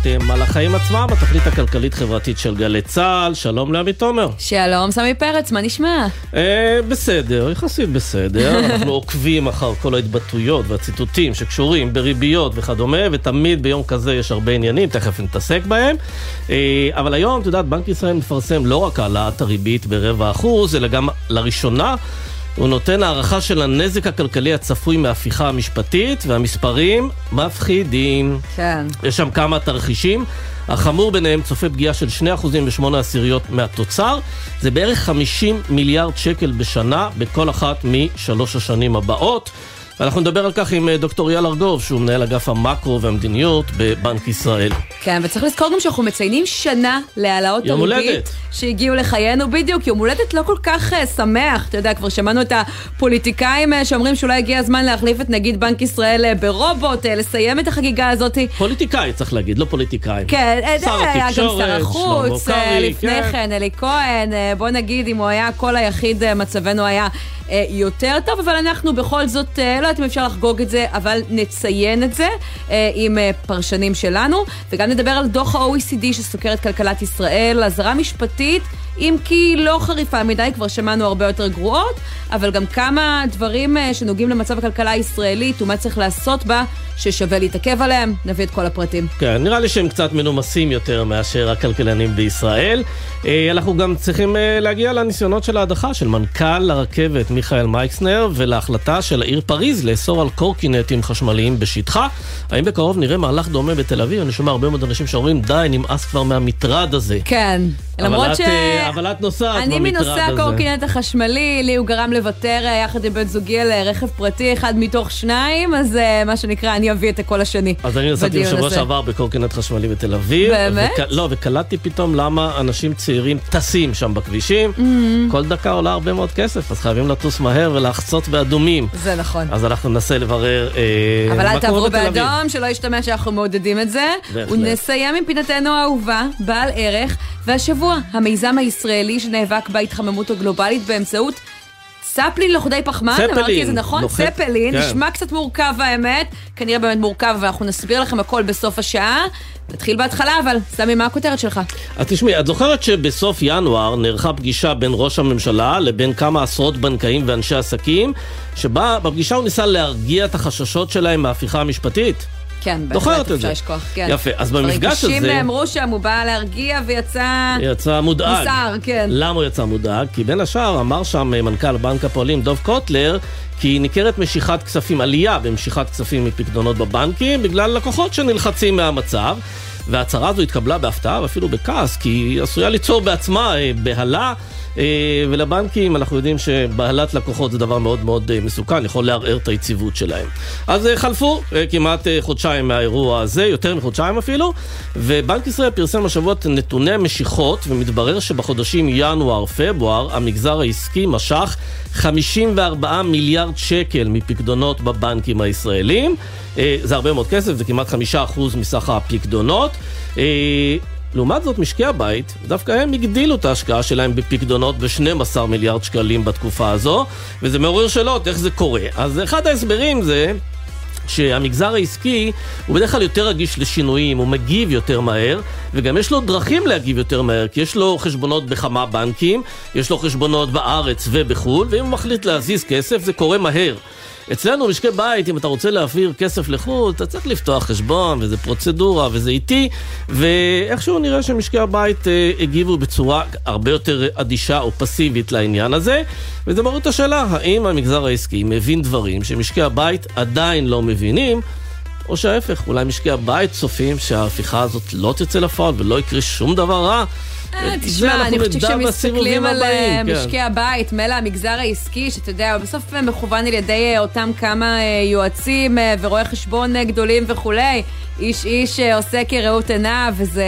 אתם על החיים עצמם, התכלית הכלכלית-חברתית של גלי צה"ל. שלום לעמית תומר. שלום, סמי פרץ, מה נשמע? אה, בסדר, יחסית בסדר. אנחנו עוקבים אחר כל ההתבטאויות והציטוטים שקשורים בריביות וכדומה, ותמיד ביום כזה יש הרבה עניינים, תכף נתעסק בהם. אה, אבל היום, את יודעת, בנק ישראל מפרסם לא רק העלאת הריבית ברבע אחוז, אלא גם לראשונה הוא נותן הערכה של הנזק הכלכלי הצפוי מההפיכה המשפטית, והמספרים מפחידים. כן. יש שם כמה תרחישים. החמור ביניהם צופה פגיעה של 2% ו-8 עשיריות מהתוצר. זה בערך 50 מיליארד שקל בשנה בכל אחת משלוש השנים הבאות. ואנחנו נדבר על כך עם אה, דוקטור אייל ארגוב, שהוא מנהל אגף המקרו והמדיניות בבנק ישראל. כן, וצריך לזכור גם שאנחנו מציינים שנה להעלאות יום הריבית הולדת. שהגיעו לחיינו, בדיוק, יום הולדת לא כל כך uh, שמח, אתה יודע, כבר שמענו את הפוליטיקאים uh, שאומרים שאולי הגיע הזמן להחליף את נגיד בנק ישראל uh, ברובוט, uh, לסיים את החגיגה הזאת. פוליטיקאי, צריך להגיד, לא פוליטיקאים. כן, שר היה גם התקשורת, שר החוץ, קרעי, לפני כן. כן אלי כהן, אה, בוא נגיד אם הוא היה הקול היחיד, אה, מצבנו היה אה, יותר טוב, אבל אנחנו בכל זאת, אה, לא יודעת אם אפשר לחגוג את זה, אבל נציין את זה אה, עם אה, פרשנים שלנו, וגם נדבר על דוח ה-OECD שסוקר את כלכלת ישראל, אזהרה משפטית. אם כי לא חריפה מדי, כבר שמענו הרבה יותר גרועות, אבל גם כמה דברים אה, שנוגעים למצב הכלכלה הישראלית ומה צריך לעשות בה, ששווה להתעכב עליהם, נביא את כל הפרטים. כן, נראה לי שהם קצת מנומסים יותר מאשר הכלכלנים בישראל. אה, אנחנו גם צריכים אה, להגיע לניסיונות של ההדחה של מנכ"ל הרכבת מיכאל מייקסנר ולהחלטה של העיר פריז לאסור על קורקינטים חשמליים בשטחה. האם בקרוב נראה מהלך דומה בתל אביב? אני שומע הרבה מאוד אנשים שאומרים די, נמאס כבר מהמטרד הזה. כן. למרות ש... אה, אבל את נוסעת אני במטרד מנוסע הזה. הקורקינט החשמלי, לי הוא גרם לוותר אה, יחד עם בן זוגי על אה, רכב פרטי, אחד מתוך שניים, אז מה שנקרא, אני אביא את הקול השני. אז אני נסעתי בשבוע. שעבר בקורקינט חשמלי בתל אביב. באמת? וק... לא, וקלטתי פתאום למה אנשים צעירים טסים שם בכבישים. Mm-hmm. כל דקה עולה הרבה מאוד כסף, אז חייבים לטוס מהר ולחצות באדומים. זה נכון. אז אנחנו ננסה לברר אה, אבל מה אל קורה תעברו בתל אביב. באדום, שלא ישתמע שאנחנו מעודדים את זה. בהחלט. ונסיים עם פינתנו האהובה, בעל ערך, והשבוע, המיזם הישראלי שנאבק בהתחממות הגלובלית באמצעות ספלין לוכדי פחמן, צפלין, אמרתי את זה נכון? לוכד- צפלין, כן. נשמע קצת מורכב האמת, כנראה באמת מורכב, ואנחנו נסביר לכם הכל בסוף השעה. נתחיל בהתחלה, אבל סמי, מה הכותרת שלך? אז תשמעי, את זוכרת שבסוף ינואר נערכה פגישה בין ראש הממשלה לבין כמה עשרות בנקאים ואנשי עסקים, שבה בפגישה הוא ניסה להרגיע את החששות שלהם מההפיכה המשפטית? כן, זוכרת את אפשר זה. לשכוח, כן. יפה, אז במפגש הזה- נאמרו שם, הוא בא להרגיע ויצא... יצא מודאג. נסער, כן. למה הוא יצא מודאג? כי בין השאר אמר שם אה, מנכ"ל בנק הפועלים דוב קוטלר כי ניכרת משיכת כספים, עלייה במשיכת כספים מפקדונות בבנקים בגלל לקוחות שנלחצים מהמצב. וההצהרה הזו התקבלה בהפתעה ואפילו בכעס, כי היא עשויה ליצור בעצמה אה, בהלה, אה, ולבנקים אנחנו יודעים שבהלת לקוחות זה דבר מאוד מאוד אה, מסוכן, יכול לערער את היציבות שלהם. אז אה, חלפו אה, כמעט אה, חודשיים מהאירוע הזה, יותר מחודשיים אפילו, ובנק ישראל פרסם השבוע את נתוני המשיכות, ומתברר שבחודשים ינואר-פברואר המגזר העסקי משך 54 מיליארד שקל מפקדונות בבנקים הישראלים. אה, זה הרבה מאוד כסף, זה כמעט 5% מסך הפקדונות. לעומת זאת, משקי הבית, דווקא הם הגדילו את ההשקעה שלהם בפקדונות ב-12 מיליארד שקלים בתקופה הזו, וזה מעורר שאלות איך זה קורה. אז אחד ההסברים זה... שהמגזר העסקי הוא בדרך כלל יותר רגיש לשינויים, הוא מגיב יותר מהר, וגם יש לו דרכים להגיב יותר מהר, כי יש לו חשבונות בכמה בנקים, יש לו חשבונות בארץ ובחו"ל, ואם הוא מחליט להזיז כסף זה קורה מהר. אצלנו, משקי בית, אם אתה רוצה להעביר כסף לחו"ל, אתה צריך לפתוח חשבון, וזה פרוצדורה, וזה איטי, ואיכשהו נראה שמשקי הבית אה, הגיבו בצורה הרבה יותר אדישה או פסיבית לעניין הזה, וזה מעורר את השאלה, האם המגזר העסקי מבין דברים שמשקי הבית עדיין לא מבינים, או שההפך, אולי משקי הבית צופים שההפיכה הזאת לא תצא לפועל ולא יקרה שום דבר רע. אה, תשמע, אני חושבת שכשמסתכלים על אה, כן. משקי הבית, מילא המגזר העסקי, שאתה יודע, בסוף מכוון על ידי אה, אותם כמה יועצים ורואי חשבון גדולים וכולי, איש איש עושה כראות עיניו, וזה,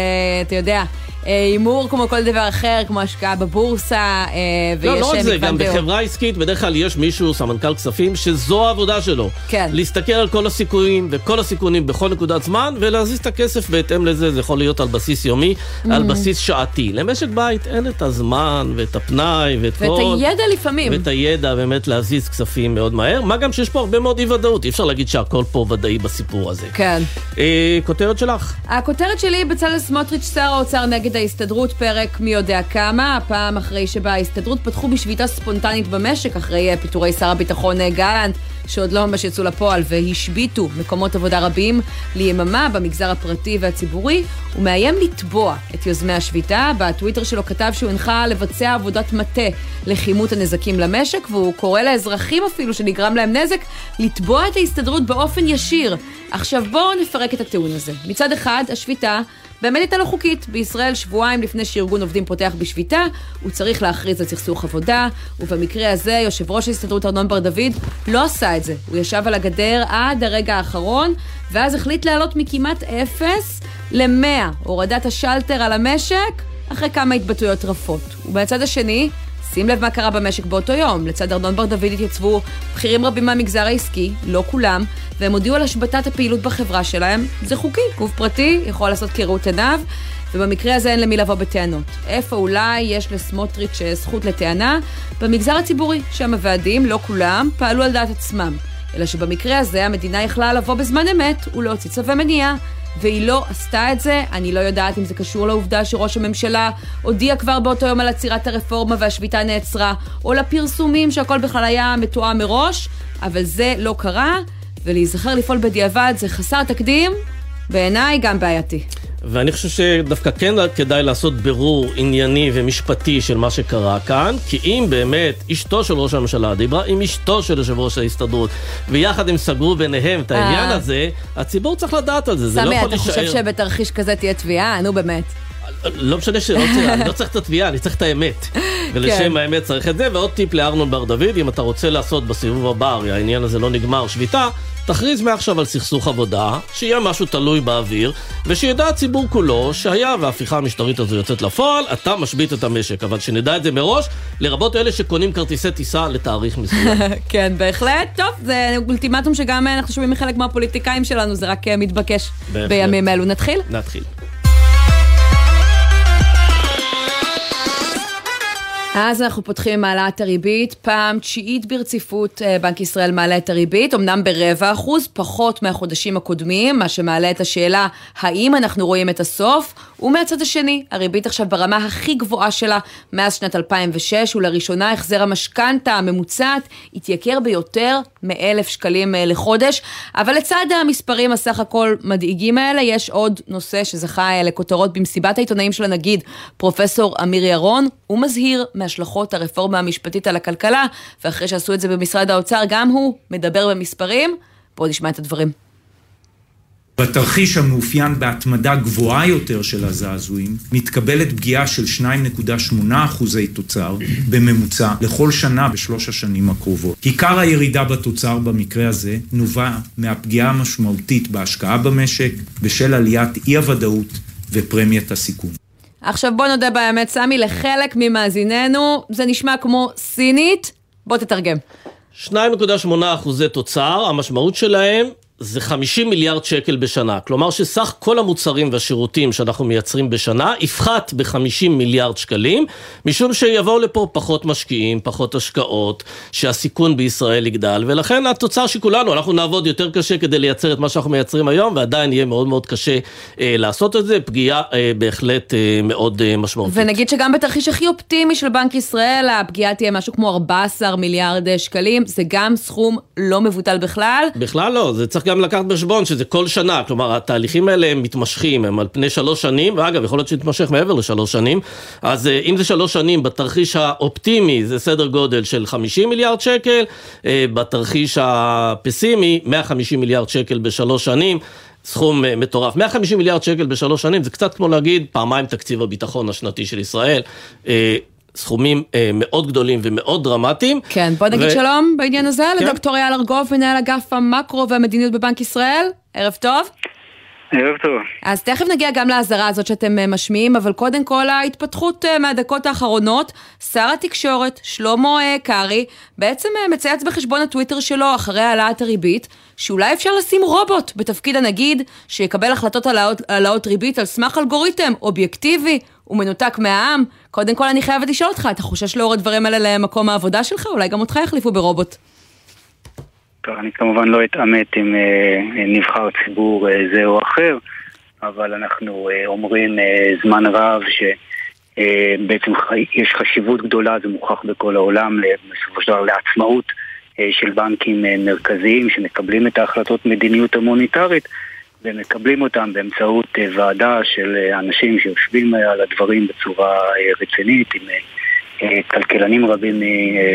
אתה יודע, הימור כמו כל דבר אחר, כמו השקעה בבורסה, אה, ויש לא, לא רק זה, מגוון גם דעות. בחברה עסקית בדרך כלל יש מישהו, סמנכ"ל כספים, שזו העבודה שלו. כן. להסתכל על כל הסיכויים וכל הסיכונים בכל נקודת זמן, ולהזיז את הכסף בהתאם לזה, זה יכול להיות על בסיס יומי, Mm. על בסיס שעתי. למשק בית אין את הזמן ואת הפנאי ואת כל... ואת הידע לפעמים. ואת הידע באמת להזיז כספים מאוד מהר, מה גם שיש פה הרבה מאוד אי ודאות, אי אפשר להגיד שהכל פה ודאי בסיפור הזה. כן. אה, כותרת שלך. הכותרת שלי, בצלאל סמוטריץ', שר האוצר נגד ההסתדרות, פרק מי יודע כמה, הפעם אחרי שבה ההסתדרות פתחו בשביתה ספונטנית במשק, אחרי אה, פיטורי שר הביטחון אה, גלנט, שעוד לא ממש יצאו לפועל, והשביתו מקומות עבודה רבים ליממה במגזר הפרטי והציבורי, הוא מאיים לתבוע את יוזמי השביתה. בטוויטר שלו כתב שהוא הנחה לבצע עבודת מטה לכימות הנזקים למשק, והוא קורא לאזרחים אפילו שנגרם להם נזק, לתבוע את ההסתדרות באופן ישיר. עכשיו בואו נפרק את הטיעון הזה. מצד אחד, השביתה באמת הייתה לא חוקית. בישראל, שבועיים לפני שארגון עובדים פותח בשביתה, הוא צריך להכריז על סכסוך עבודה, ובמקרה הזה, יושב ראש ההסתדרות ארנון בר דוד לא עשה את זה. הוא ישב על הגדר עד הרגע האחרון, ואז החליט לעלות מכמעט אפס ל-100, הורדת השלטר על המשק, אחרי כמה התבטאויות רפות. ומהצד השני, שים לב מה קרה במשק באותו יום. לצד ארנון בר דוד התייצבו בכירים רבים מהמגזר העסקי, לא כולם, והם הודיעו על השבתת הפעילות בחברה שלהם. זה חוקי, גוף פרטי יכול לעשות כראות עיניו, ובמקרה הזה אין למי לבוא בטענות. איפה אולי יש לסמוטריץ' זכות לטענה? במגזר הציבורי, שם הוועדים, לא כולם, פעלו על דעת עצמם. אלא שבמקרה הזה המדינה יכלה לבוא בזמן אמת ולהוציא צווי מניעה. והיא לא עשתה את זה. אני לא יודעת אם זה קשור לעובדה שראש הממשלה הודיע כבר באותו יום על עצירת הרפורמה והשביתה נעצרה, או לפרסומים שהכל בכלל היה מתואם מראש, אבל זה לא קרה, ולהיזכר לפעול בדיעבד זה חסר תקדים, בעיניי גם בעייתי. ואני חושב שדווקא כן כדאי לעשות בירור ענייני ומשפטי של מה שקרה כאן, כי אם באמת אשתו של ראש הממשלה דיברה עם אשתו של יושב ראש ההסתדרות, ויחד הם סגרו ביניהם את העניין אה. הזה, הציבור צריך לדעת על זה, זה לא סמי, יכול אתה חושב להישאר... שבתרחיש כזה תהיה תביעה? נו באמת. לא משנה שלא צריך, אני לא צריך את התביעה, אני צריך את האמת. ולשם כן. האמת צריך את זה, ועוד טיפ לארנון בר דוד, אם אתה רוצה לעשות בסיבוב הבא, הרי העניין הזה לא נגמר, שביתה, תכריז מעכשיו על סכסוך עבודה, שיהיה משהו תלוי באוויר, ושידע הציבור כולו שהיה וההפיכה המשטרית הזו יוצאת לפועל, אתה משבית את המשק, אבל שנדע את זה מראש, לרבות אלה שקונים כרטיסי טיסה לתאריך מסוים. כן, בהחלט. טוב, זה אולטימטום שגם אנחנו שומעים מחלק מהפוליטיקאים שלנו, זה רק אה, מתבקש בהחלט. בימים אלו. נתחיל? נתחיל. אז אנחנו פותחים עם העלאת הריבית, פעם תשיעית ברציפות אה, בנק ישראל מעלה את הריבית, אמנם ברבע אחוז, פחות מהחודשים הקודמים, מה שמעלה את השאלה האם אנחנו רואים את הסוף, ומהצד השני, הריבית עכשיו ברמה הכי גבוהה שלה מאז שנת 2006, ולראשונה החזר המשכנתה הממוצעת התייקר ביותר מאלף שקלים אה, לחודש, אבל לצד המספרים הסך הכל מדאיגים האלה, יש עוד נושא שזכה אה, לכותרות במסיבת העיתונאים של הנגיד, פרופסור אמיר ירון, הוא מזהיר מהשלכות הרפורמה המשפטית על הכלכלה, ואחרי שעשו את זה במשרד האוצר, גם הוא מדבר במספרים. בואו נשמע את הדברים. בתרחיש המאופיין בהתמדה גבוהה יותר של הזעזועים, מתקבלת פגיעה של 2.8 אחוזי תוצר בממוצע לכל שנה בשלוש השנים הקרובות. עיקר הירידה בתוצר במקרה הזה נובע מהפגיעה המשמעותית בהשקעה במשק בשל עליית אי הוודאות ופרמיית הסיכון. עכשיו בוא נודה באמת, סמי, לחלק ממאזיננו זה נשמע כמו סינית. בוא תתרגם. 2.8 אחוזי תוצר, המשמעות שלהם זה 50 מיליארד שקל בשנה. כלומר שסך כל המוצרים והשירותים שאנחנו מייצרים בשנה יפחת ב-50 מיליארד שקלים, משום שיבואו לפה פחות משקיעים, פחות השקעות, שהסיכון בישראל יגדל, ולכן התוצר שכולנו, אנחנו נעבוד יותר קשה כדי לייצר את מה שאנחנו מייצרים היום, ועדיין יהיה מאוד מאוד קשה אה, לעשות את זה, פגיעה אה, בהחלט אה, מאוד אה, משמעותית. ונגיד שגם בתרחיש הכי אופטימי של בנק ישראל, הפגיעה תהיה משהו כמו 14 מיליארד אה, שקלים, זה גם סכום לא מבוטל בכלל. בכלל לא, זה צריך גם לקחת בחשבון שזה כל שנה, כלומר התהליכים האלה הם מתמשכים, הם על פני שלוש שנים, ואגב יכול להיות שיתמשך מעבר לשלוש שנים, אז אה, אם זה שלוש שנים בתרחיש האופטימי זה סדר גודל של 50 מיליארד שקל, אה, בתרחיש הפסימי 150 מיליארד שקל בשלוש שנים. סכום אה, מטורף. 150 מיליארד שקל בשלוש שנים זה קצת כמו להגיד פעמיים תקציב הביטחון השנתי של ישראל. סכומים אה, מאוד גדולים ומאוד דרמטיים. כן, בוא נגיד ו- שלום בעניין הזה כן. לדוקטור אייל ארגוב, מנהל אגף המקרו והמדיניות בבנק ישראל. ערב טוב. ערב טוב. אז תכף נגיע גם לאזהרה הזאת שאתם אה, משמיעים, אבל קודם כל ההתפתחות אה, מהדקות האחרונות, שר התקשורת שלמה אה, קרעי בעצם מצייץ בחשבון הטוויטר שלו אחרי העלאת הריבית, שאולי אפשר לשים רובוט בתפקיד הנגיד, שיקבל החלטות על העלאות ריבית על סמך אלגוריתם אובייקטיבי ומנותק מהעם. קודם כל אני חייבת לשאול אותך, אתה חושש לאור הדברים האלה למקום העבודה שלך? אולי גם אותך יחליפו ברובוט. טוב, אני כמובן לא אתעמת עם אה, נבחר ציבור אה, זה או אחר, אבל אנחנו אה, אומרים אה, זמן רב שבעצם אה, יש חשיבות גדולה, זה מוכח בכל העולם, בסופו של דבר לעצמאות אה, של בנקים אה, מרכזיים שמקבלים את ההחלטות מדיניות המוניטרית ומקבלים אותם באמצעות אה, ועדה של אה, אנשים שיושבים אה, על הדברים בצורה רצינית עם כלכלנים רבים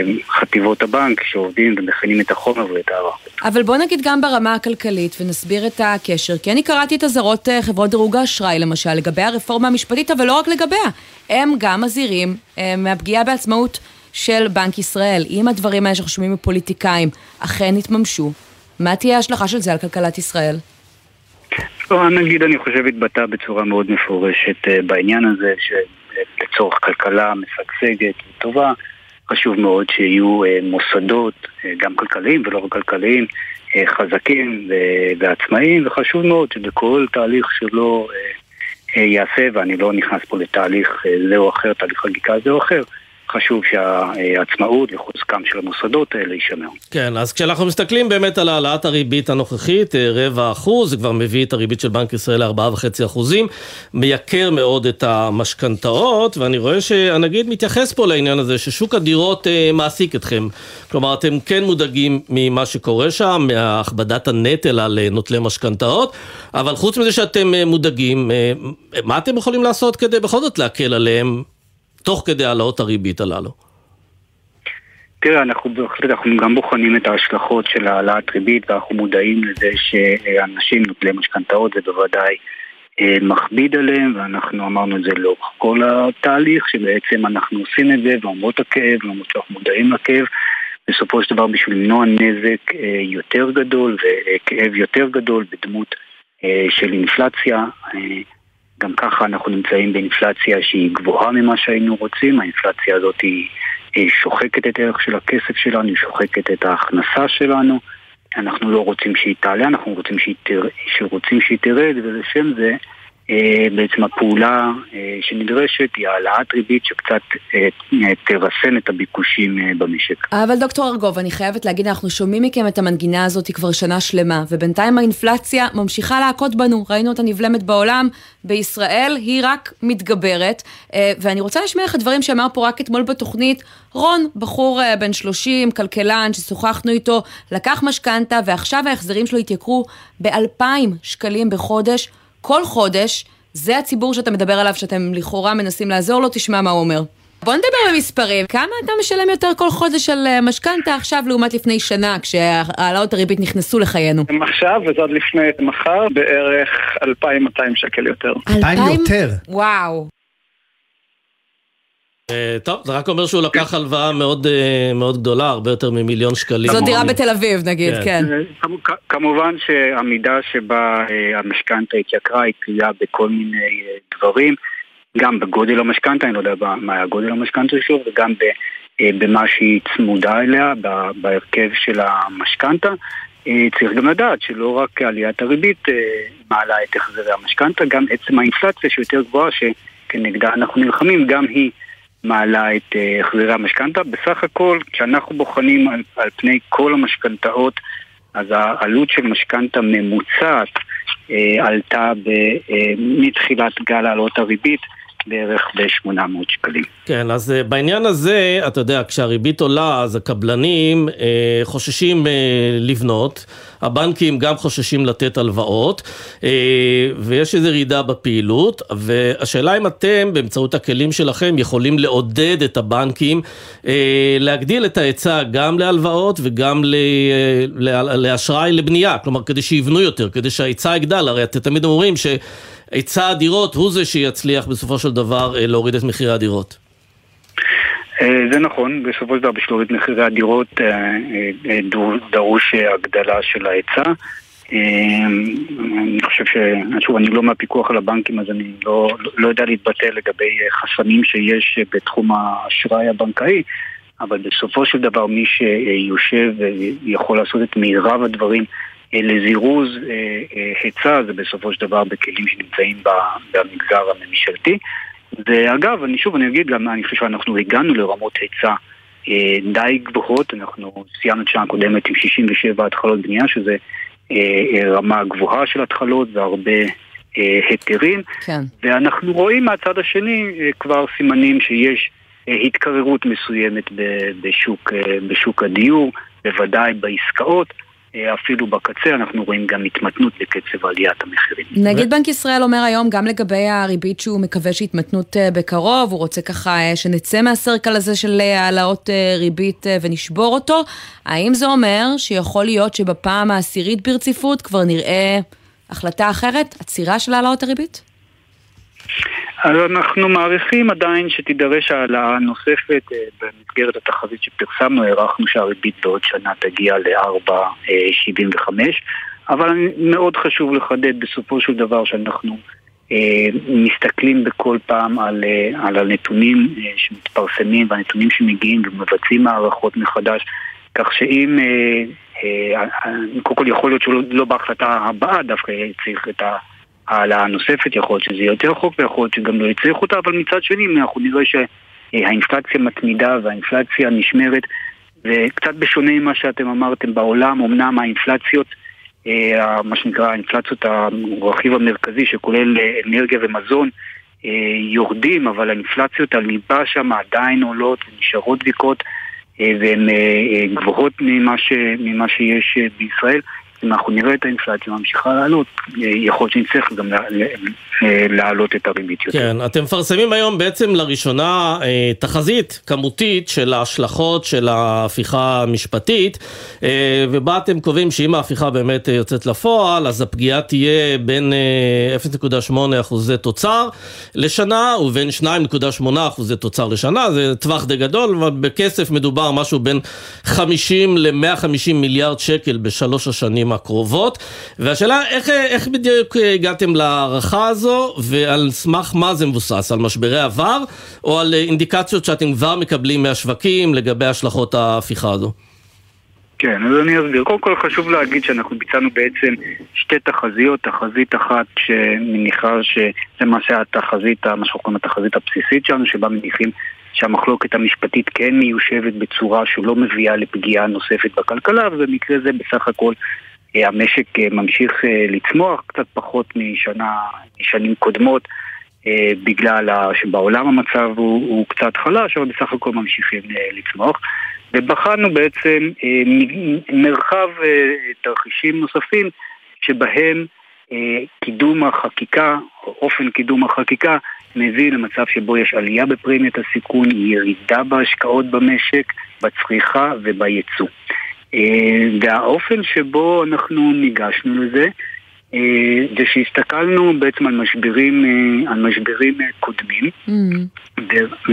מחטיבות הבנק שעובדים ומכינים את החומר ואת הערכות. אבל בוא נגיד גם ברמה הכלכלית ונסביר את הקשר, כי אני קראתי את אזהרות חברות דירוג האשראי למשל לגבי הרפורמה המשפטית, אבל לא רק לגביה, הם גם מזהירים מהפגיעה בעצמאות של בנק ישראל. אם הדברים האלה שאנחנו שומעים מפוליטיקאים אכן יתממשו, מה תהיה ההשלכה של זה על כלכלת ישראל? לא, נגיד, אני חושב, התבטא בצורה מאוד מפורשת אה, בעניין הזה, ש... לצורך כלכלה משגשגת וטובה, חשוב מאוד שיהיו אה, מוסדות, אה, גם כלכליים ולא רק כלכליים, חזקים ועצמאיים, וחשוב מאוד שבכל תהליך שלא יעשה, ואני לא נכנס פה לתהליך זה או אחר, תהליך חקיקה זה או אחר, חשוב שהעצמאות וחוזקם של המוסדות האלה יישמרו. כן, אז כשאנחנו מסתכלים באמת על העלאת הריבית הנוכחית, אה, רבע אחוז, זה כבר מביא את הריבית של בנק ישראל לארבעה וחצי אחוזים, מייקר מאוד את המשכנתאות, ואני רואה שהנגיד מתייחס פה לעניין הזה, ששוק הדירות אה, מעסיק אתכם. כלומר, אתם כן מודאגים ממה שקורה שם, מהכבדת הנטל על אה, נוטלי משכנתאות, אבל חוץ מזה שאתם מודאגים, מה אתם יכולים לעשות כדי בכל זאת להקל עליהם? תוך כדי העלאות הריבית הללו? תראה, אנחנו בהחלט, אנחנו גם בוחנים את ההשלכות של העלאת ריבית ואנחנו מודעים לזה שאנשים נוטלי משכנתאות זה בוודאי אה, מכביד עליהם ואנחנו אמרנו את זה לאורך כל התהליך שבעצם אנחנו עושים את זה למרות הכאב, למרות שאנחנו מודעים לכאב בסופו של דבר בשביל למנוע נזק אה, יותר גדול וכאב יותר גדול בדמות אה, של אינפלציה גם ככה אנחנו נמצאים באינפלציה שהיא גבוהה ממה שהיינו רוצים, האינפלציה הזאת היא שוחקת את הערך של הכסף שלנו, היא שוחקת את ההכנסה שלנו, אנחנו לא רוצים שהיא תעלה, אנחנו רוצים שהיא, תר... שהיא תרד, ולשם זה בעצם הפעולה אה, שנדרשת היא העלאת ריבית שקצת אה, תרסן את הביקושים במשק. אבל דוקטור ארגוב, אני חייבת להגיד, אנחנו שומעים מכם את המנגינה הזאת כבר שנה שלמה, ובינתיים האינפלציה ממשיכה להכות בנו. ראינו אותה נבלמת בעולם, בישראל היא רק מתגברת, ואני רוצה לשמיע לך דברים שאמר פה רק אתמול בתוכנית רון, בחור בן 30, כלכלן, ששוחחנו איתו, לקח משכנתה, ועכשיו ההחזרים שלו התייקרו ב-2,000 שקלים בחודש. כל חודש, זה הציבור שאתה מדבר עליו, שאתם לכאורה מנסים לעזור לו, תשמע מה הוא אומר. בוא נדבר במספרים. כמה אתה משלם יותר כל חודש על אה, משכנתה עכשיו לעומת לפני שנה, כשהעלאות הריבית נכנסו לחיינו? עכשיו, וזה עוד לפני מחר, בערך 2,200 שקל יותר. 2,000 יותר? וואו. אה, טוב, זה רק אומר שהוא לקח הלוואה מאוד, אה, מאוד גדולה, הרבה יותר ממיליון שקלים. זו דירה בתל אביב נגיד, כן. כן. כמובן שהמידה שבה אה, המשכנתה התייקרה היא תלויה בכל מיני דברים, גם בגודל המשכנתה, אני לא יודע מה היה גודל המשכנתה שלו, וגם במה שהיא צמודה אליה, בהרכב של המשכנתה. צריך גם לדעת שלא רק עליית הריבית מעלה את החזרי המשכנתה, גם עצם האינפלציה שיותר גבוהה, שכנגדה אנחנו נלחמים, גם היא מעלה את אה, החזרי המשכנתה. בסך הכל, כשאנחנו בוחנים על, על פני כל המשכנתאות, אז העלות של משכנתה ממוצעת אה, עלתה ב, אה, מתחילת גל העלות הריבית בערך ב-800 שקלים. כן, אז uh, בעניין הזה, אתה יודע, כשהריבית עולה, אז הקבלנים uh, חוששים uh, לבנות, הבנקים גם חוששים לתת הלוואות, uh, ויש איזו ירידה בפעילות, והשאלה אם אתם, באמצעות הכלים שלכם, יכולים לעודד את הבנקים uh, להגדיל את ההיצע גם להלוואות וגם לאשראי לבנייה, כלומר, כדי שיבנו יותר, כדי שההיצע יגדל, הרי אתם תמיד אומרים ש... היצע הדירות הוא זה שיצליח בסופו של דבר אה, להוריד את מחירי הדירות. אה, זה נכון, בסופו של דבר בשביל להוריד מחירי הדירות אה, דרוש הגדלה של ההיצע. אני חושב ש... שוב, אני לא מהפיקוח על הבנקים, אז אני לא, לא יודע להתבטא לגבי חסמים שיש בתחום האשראי הבנקאי, אבל בסופו של דבר מי שיושב ויכול לעשות את מירב הדברים לזירוז היצע, זה בסופו של דבר בכלים שנמצאים במגזר הממשלתי. ואגב, אני שוב, אני אגיד גם, אני חושב שאנחנו הגענו לרמות היצע די גבוהות, אנחנו סיימנו את שנה הקודמת עם 67 התחלות בנייה, שזה רמה גבוהה של התחלות והרבה היתרים. כן. ואנחנו רואים מהצד השני כבר סימנים שיש התקררות מסוימת בשוק, בשוק הדיור, בוודאי בעסקאות. אפילו בקצה אנחנו רואים גם התמתנות בקצב עליית המחירים. נגיד בנק ישראל אומר היום גם לגבי הריבית שהוא מקווה שהתמתנות בקרוב, הוא רוצה ככה שנצא מהסרקל הזה של העלאות ריבית ונשבור אותו. האם זה אומר שיכול להיות שבפעם העשירית ברציפות כבר נראה החלטה אחרת, עצירה של העלאות הריבית? אז אנחנו מעריכים עדיין שתידרש העלאה נוספת במסגרת התחזית שפרסמנו, הערכנו שהריבית בעוד שנה תגיע ל-4.75 אבל מאוד חשוב לחדד בסופו של דבר שאנחנו אה, מסתכלים בכל פעם על, אה, על הנתונים אה, שמתפרסמים והנתונים שמגיעים ומבצעים הערכות מחדש כך שאם, אה, אה, קודם כל יכול להיות שלא בהחלטה הבאה דווקא צריך את ה... העלאה נוספת, יכול להיות שזה יהיה יותר רחוק ויכול להיות שגם לא יצריך אותה, אבל מצד שני אנחנו נראה שהאינפלציה מתמידה והאינפלציה נשמרת וקצת בשונה ממה שאתם אמרתם בעולם, אמנם האינפלציות, אה, מה שנקרא האינפלציות, הרכיב המרכזי שכולל אנרגיה ומזון, אה, יורדים, אבל האינפלציות הליבה שם עדיין עולות ונשארות בדיקות אה, והן גבוהות ממה, ש, ממה שיש בישראל. אם אנחנו נראה את האינפלציה ממשיכה לעלות, יכול להיות שנצטרך גם להעלות את הריבית יותר. כן, אתם מפרסמים היום בעצם לראשונה אה, תחזית כמותית של ההשלכות של ההפיכה המשפטית, אה, ובה אתם קובעים שאם ההפיכה באמת יוצאת לפועל, אז הפגיעה תהיה בין 0.8 אה, אחוזי תוצר לשנה ובין 2.8 אחוזי תוצר לשנה, זה טווח די גדול, אבל בכסף מדובר משהו בין 50 ל-150 מיליארד שקל בשלוש השנים הקרובות, והשאלה איך, איך בדיוק הגעתם להערכה הזו, ועל סמך מה זה מבוסס, על משברי עבר, או על אינדיקציות שאתם כבר מקבלים מהשווקים לגבי השלכות ההפיכה הזו? כן, אז אני אסביר. קודם כל חשוב להגיד שאנחנו ביצענו בעצם שתי תחזיות, תחזית אחת שמניחה שזה למעשה התחזית, מה שאנחנו קוראים התחזית הבסיסית שלנו, שבה מניחים שהמחלוקת המשפטית כן מיושבת בצורה שלא מביאה לפגיעה נוספת בכלכלה, ובמקרה זה בסך הכל המשק אה, ממשיך אה, לצמוח קצת פחות משנה, משנים קודמות אה, בגלל שבעולם המצב הוא, הוא קצת חלש, אבל בסך הכל ממשיכים לצמוח. ובחנו בעצם מרחב תרחישים נוספים שבהם קידום החקיקה, או אופן קידום החקיקה, מביא למצב שבו יש עלייה בפרמיית הסיכון, ירידה בהשקעות במשק, בצריכה ובייצוא. אה, והאופן שבו אנחנו ניגשנו לזה אה, זה שהסתכלנו בעצם על משברים, אה, על משברים קודמים mm.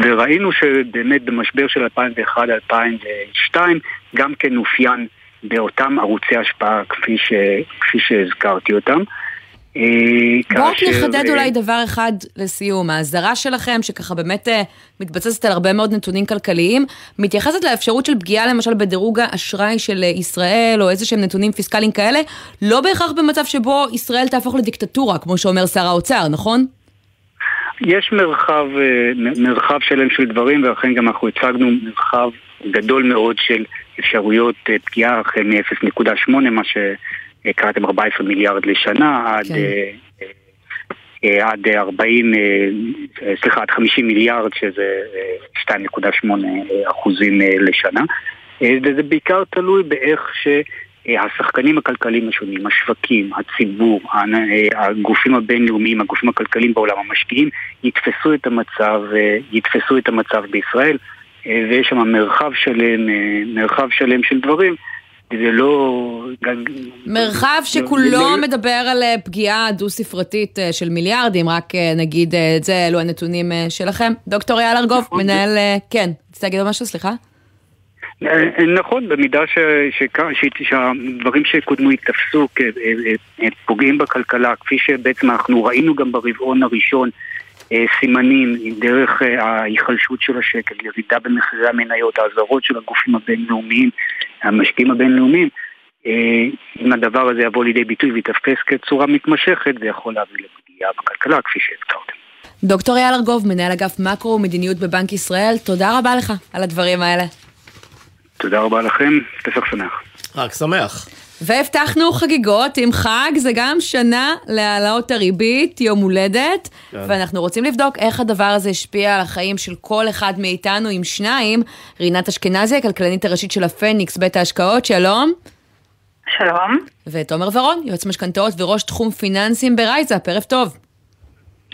וראינו שבאמת במשבר של 2001-2002 גם כן אופיין באותם ערוצי השפעה כפי, ש, כפי שהזכרתי אותם בואו רק נחדד אולי דבר אחד לסיום. ההסדרה שלכם, שככה באמת אה, מתבססת על הרבה מאוד נתונים כלכליים, מתייחסת לאפשרות של פגיעה למשל בדירוג האשראי של ישראל, או איזה שהם נתונים פיסקליים כאלה, לא בהכרח במצב שבו ישראל תהפוך לדיקטטורה, כמו שאומר שר האוצר, נכון? יש מרחב, אה, מרחב שלם של דברים, ולכן גם אנחנו הצגנו מרחב גדול מאוד של אפשרויות פגיעה החל מ-0.8, מה ש... קראתם 14 מיליארד לשנה עד... כן. אה, אה, עד 40, אה, סליחה, עד 50 מיליארד, שזה 2.8 אחוזים לשנה. וזה בעיקר תלוי באיך שהשחקנים הכלכליים השונים, השווקים, הציבור, הגופים הבינלאומיים, הגופים הכלכליים בעולם, המשקיעים, יתפסו את המצב, יתפסו את המצב בישראל, ויש שם מרחב שלם, מרחב שלם של דברים. זה לא... מרחב שכולו לא... מדבר על אה, פגיעה דו-ספרתית אה, של מיליארדים, רק אה, נגיד את זה, אלו הנתונים שלכם. דוקטור אייל ארגוב, נכון. מנהל... כן, רצית להגיד משהו? סליחה. נכון, במידה ש, ש, ש, שהדברים שקודמו ייתפסו כפוגעים בכלכלה, כפי שבעצם אנחנו ראינו גם ברבעון הראשון סימנים דרך ההיחלשות של השקל, ירידה במחירי המניות, האזהרות של הגופים הבינלאומיים, המשקיעים הבינלאומיים, אם הדבר הזה יבוא לידי ביטוי ויתפס כצורה מתמשכת, זה יכול להביא לפגיעה בכלכלה, כפי שהזכרתם. דוקטור אייל ארגוב, מנהל אגף מקרו ומדיניות בבנק ישראל, תודה רבה לך על הדברים האלה. תודה רבה לכם, פסח שמח. רק שמח. והבטחנו חגיגות עם חג, זה גם שנה להעלאות הריבית, יום הולדת, כן. ואנחנו רוצים לבדוק איך הדבר הזה השפיע על החיים של כל אחד מאיתנו עם שניים. רינת אשכנזי, הכלכלנית הראשית של הפניקס, בית ההשקעות, שלום. שלום. ותומר ורון, יועץ משכנתאות וראש תחום פיננסים ברייזאפ, ערב טוב.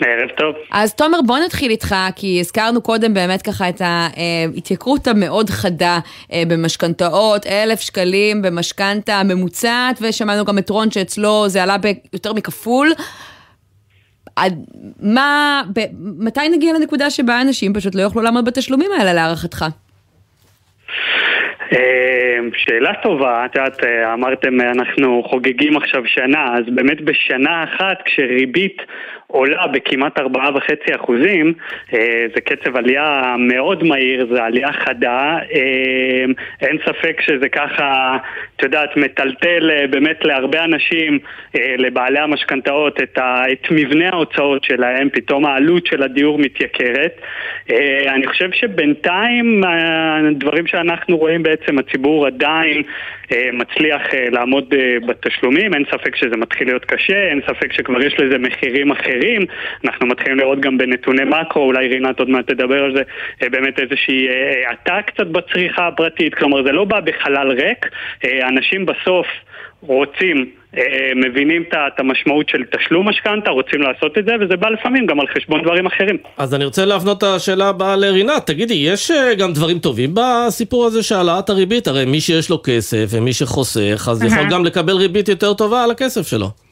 ערב טוב. אז תומר, בוא נתחיל איתך, כי הזכרנו קודם באמת ככה את ההתייקרות המאוד חדה אה, במשכנתאות, אלף שקלים במשכנתה ממוצעת, ושמענו גם את רון שאצלו זה עלה ביותר מכפול. עד, מה, ב, מתי נגיע לנקודה שבה אנשים פשוט לא יוכלו לעמוד בתשלומים האלה להערכתך? אה, שאלה טובה, את יודעת, אה, אמרתם אנחנו חוגגים עכשיו שנה, אז באמת בשנה אחת כשריבית עולה בכמעט 4.5 אחוזים, אה, זה קצב עלייה מאוד מהיר, זה עלייה חדה, אין ספק שזה ככה, את יודעת, מטלטל באמת להרבה אנשים, לבעלי המשכנתאות, את, את מבנה ההוצאות שלהם, פתאום העלות של הדיור מתייקרת. אני חושב שבינתיים הדברים שאנחנו רואים בעצם הציבור עדיין אה, מצליח אה, לעמוד אה, בתשלומים, אין ספק שזה מתחיל להיות קשה, אין ספק שכבר יש לזה מחירים אחרים, אנחנו מתחילים לראות גם בנתוני מקרו, אולי רינת עוד מעט תדבר על זה, אה, באמת איזושהי אה, האטה קצת בצריכה הפרטית, כלומר זה לא בא בחלל ריק, אה, אנשים בסוף רוצים אה, מבינים את המשמעות של תשלום משכנתה, רוצים לעשות את זה, וזה בא לפעמים גם על חשבון דברים אחרים. אז אני רוצה להבנות את השאלה הבאה לרינת. תגידי, יש אה, גם דברים טובים בסיפור הזה של העלאת הריבית? הרי מי שיש לו כסף ומי שחוסך, אז יכול גם לקבל ריבית יותר טובה על הכסף שלו.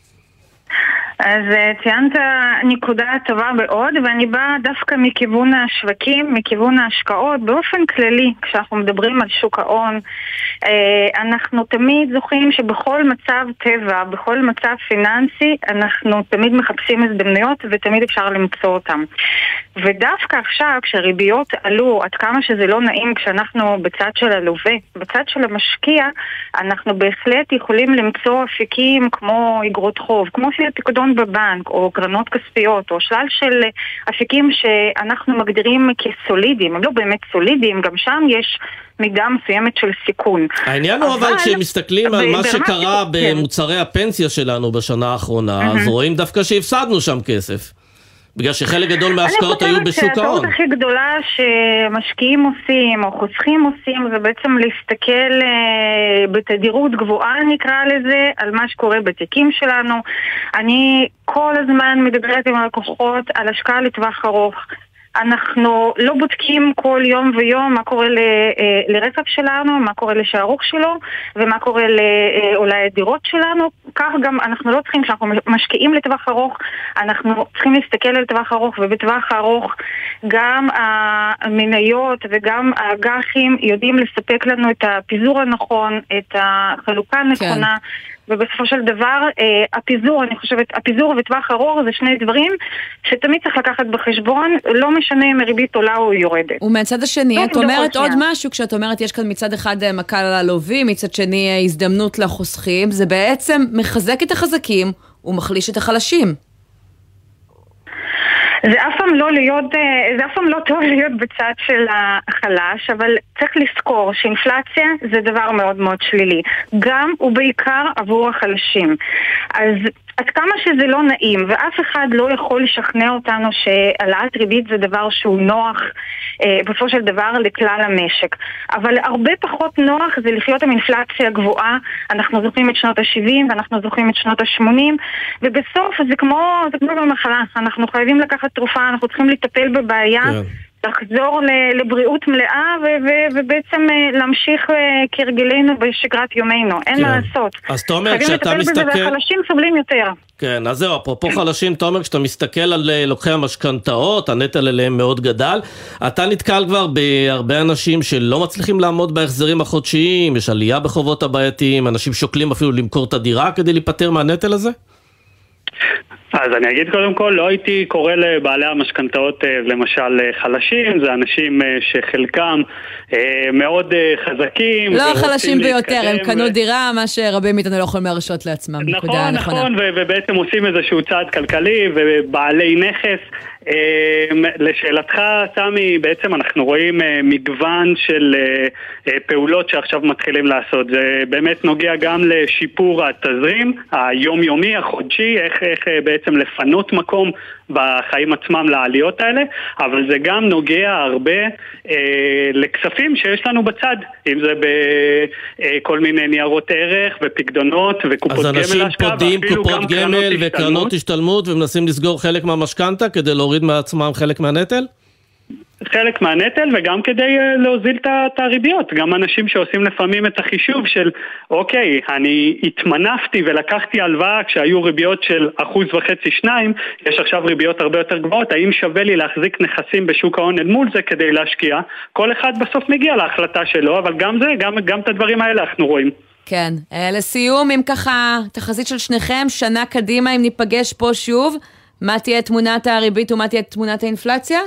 אז אה, ציינת נקודה טובה מאוד, ואני באה דווקא מכיוון השווקים, מכיוון ההשקעות, באופן כללי, כשאנחנו מדברים על שוק ההון, אה, אנחנו תמיד זוכרים שבכל מצב טבע, בכל מצב פיננסי, אנחנו תמיד מחפשים הזדמנויות ותמיד אפשר למצוא אותן. ודווקא עכשיו, כשהריביות עלו, עד כמה שזה לא נעים כשאנחנו בצד של הלווה, בצד של המשקיע, אנחנו בהחלט יכולים למצוא אפיקים כמו אגרות חוב, כמו של פיקדון בבנק, או קרנות כספיות, או שלל של אפיקים שאנחנו מגדירים כסולידיים, הם לא באמת סולידיים, גם שם יש מידה מסוימת של סיכון. העניין הוא אבל כשמסתכלים על מה שקרה. במוצרי הפנסיה שלנו בשנה האחרונה, אז רואים דווקא שהפסדנו שם כסף. בגלל שחלק גדול מההשקעות היו בשוק ההון. אני חושבת שהטעות הכי גדולה שמשקיעים עושים, או חוסכים עושים, זה בעצם להסתכל uh, בתדירות גבוהה, נקרא לזה, על מה שקורה בתיקים שלנו. אני כל הזמן מדברת עם הלקוחות על השקעה לטווח ארוך. אנחנו לא בודקים כל יום ויום מה קורה אה, לרכב שלנו, מה קורה לשערוך שלו ומה קורה אה, אולי לדירות שלנו. כך גם אנחנו לא צריכים, כשאנחנו משקיעים לטווח ארוך, אנחנו צריכים להסתכל על טווח ארוך ובטווח הארוך גם המניות וגם האג"חים יודעים לספק לנו את הפיזור הנכון, את החלוקה הנכונה. כן. ובסופו של דבר, אה, הפיזור, אני חושבת, הפיזור וטווח ארוך זה שני דברים שתמיד צריך לקחת בחשבון, לא משנה אם הריבית עולה או יורדת. ומהצד השני, לא, את אומרת עוד משהו, כשאת אומרת יש כאן מצד אחד אה, מכה ללווים, מצד שני אה, הזדמנות לחוסכים, זה בעצם מחזק את החזקים ומחליש את החלשים. זה אף פעם לא להיות, אה, זה אף פעם לא טוב להיות בצד של החלש, אבל צריך לזכור שאינפלציה זה דבר מאוד מאוד שלילי, גם ובעיקר עבור החלשים. אז עד כמה שזה לא נעים, ואף אחד לא יכול לשכנע אותנו שהעלאת ריבית זה דבר שהוא נוח אה, בסופו של דבר לכלל המשק. אבל הרבה פחות נוח זה לחיות עם אינפלציה גבוהה. אנחנו זוכרים את שנות ה-70 ואנחנו זוכרים את שנות ה-80, ובסוף זה כמו, זה כמו במחלה, אנחנו חייבים לקחת תרופה, אנחנו צריכים לטפל בבעיה. Yeah. לחזור לבריאות מלאה ובעצם להמשיך כרגלנו בשגרת יומנו, אין מה כן. לעשות. אז תומר, כשאתה מסתכל... חייבים לטפל בזה, והחלשים סובלים יותר. כן, אז זהו, אפרופו חלשים, תומר, כשאתה מסתכל על לוקחי המשכנתאות, הנטל עליהם מאוד גדל. אתה נתקל כבר בהרבה אנשים שלא מצליחים לעמוד בהחזרים החודשיים, יש עלייה בחובות הבעייתיים, אנשים שוקלים אפילו למכור את הדירה כדי להיפטר מהנטל הזה? אז אני אגיד קודם כל, לא הייתי קורא לבעלי המשכנתאות אה, למשל אה, חלשים, זה אנשים אה, שחלקם מאוד חזקים. לא החלשים ביותר, הם קנו. דירה, מה שרבים מאיתנו לא יכולים להרשות לעצמם. נכון, נכון, ובעצם עושים איזשהו צעד כלכלי ובעלי נכס. לשאלתך, סמי, בעצם אנחנו רואים מגוון של פעולות שעכשיו מתחילים לעשות. זה באמת נוגע גם לשיפור התזרים היומיומי, החודשי, איך, איך בעצם לפנות מקום בחיים עצמם לעליות האלה, אבל זה גם נוגע הרבה אה, לכספים שיש לנו בצד, אם זה בכל מיני ניירות ערך ופקדונות וקופות גמל להשקעה, אז אנשים פודים קופות גמל וקרנות השתלמות ומנסים לסגור חלק מהמשכנתה כדי להוריד מעצמם חלק מהנטל? חלק מהנטל וגם כדי אה, להוזיל את הריביות. גם אנשים שעושים לפעמים את החישוב של אוקיי, אני התמנפתי ולקחתי הלוואה כשהיו ריביות של אחוז וחצי שניים, יש עכשיו ריביות הרבה יותר גבוהות, האם שווה לי להחזיק נכסים בשוק ההון אל מול זה כדי להשקיע? כל אחד בסוף מגיע להחלטה שלו, אבל גם זה, גם, גם את הדברים האלה אנחנו רואים. כן. אה, לסיום, אם ככה, תחזית של שניכם, שנה קדימה, אם ניפגש פה שוב, מה תהיה תמונת הריבית ומה תהיה תמונת האינפלציה?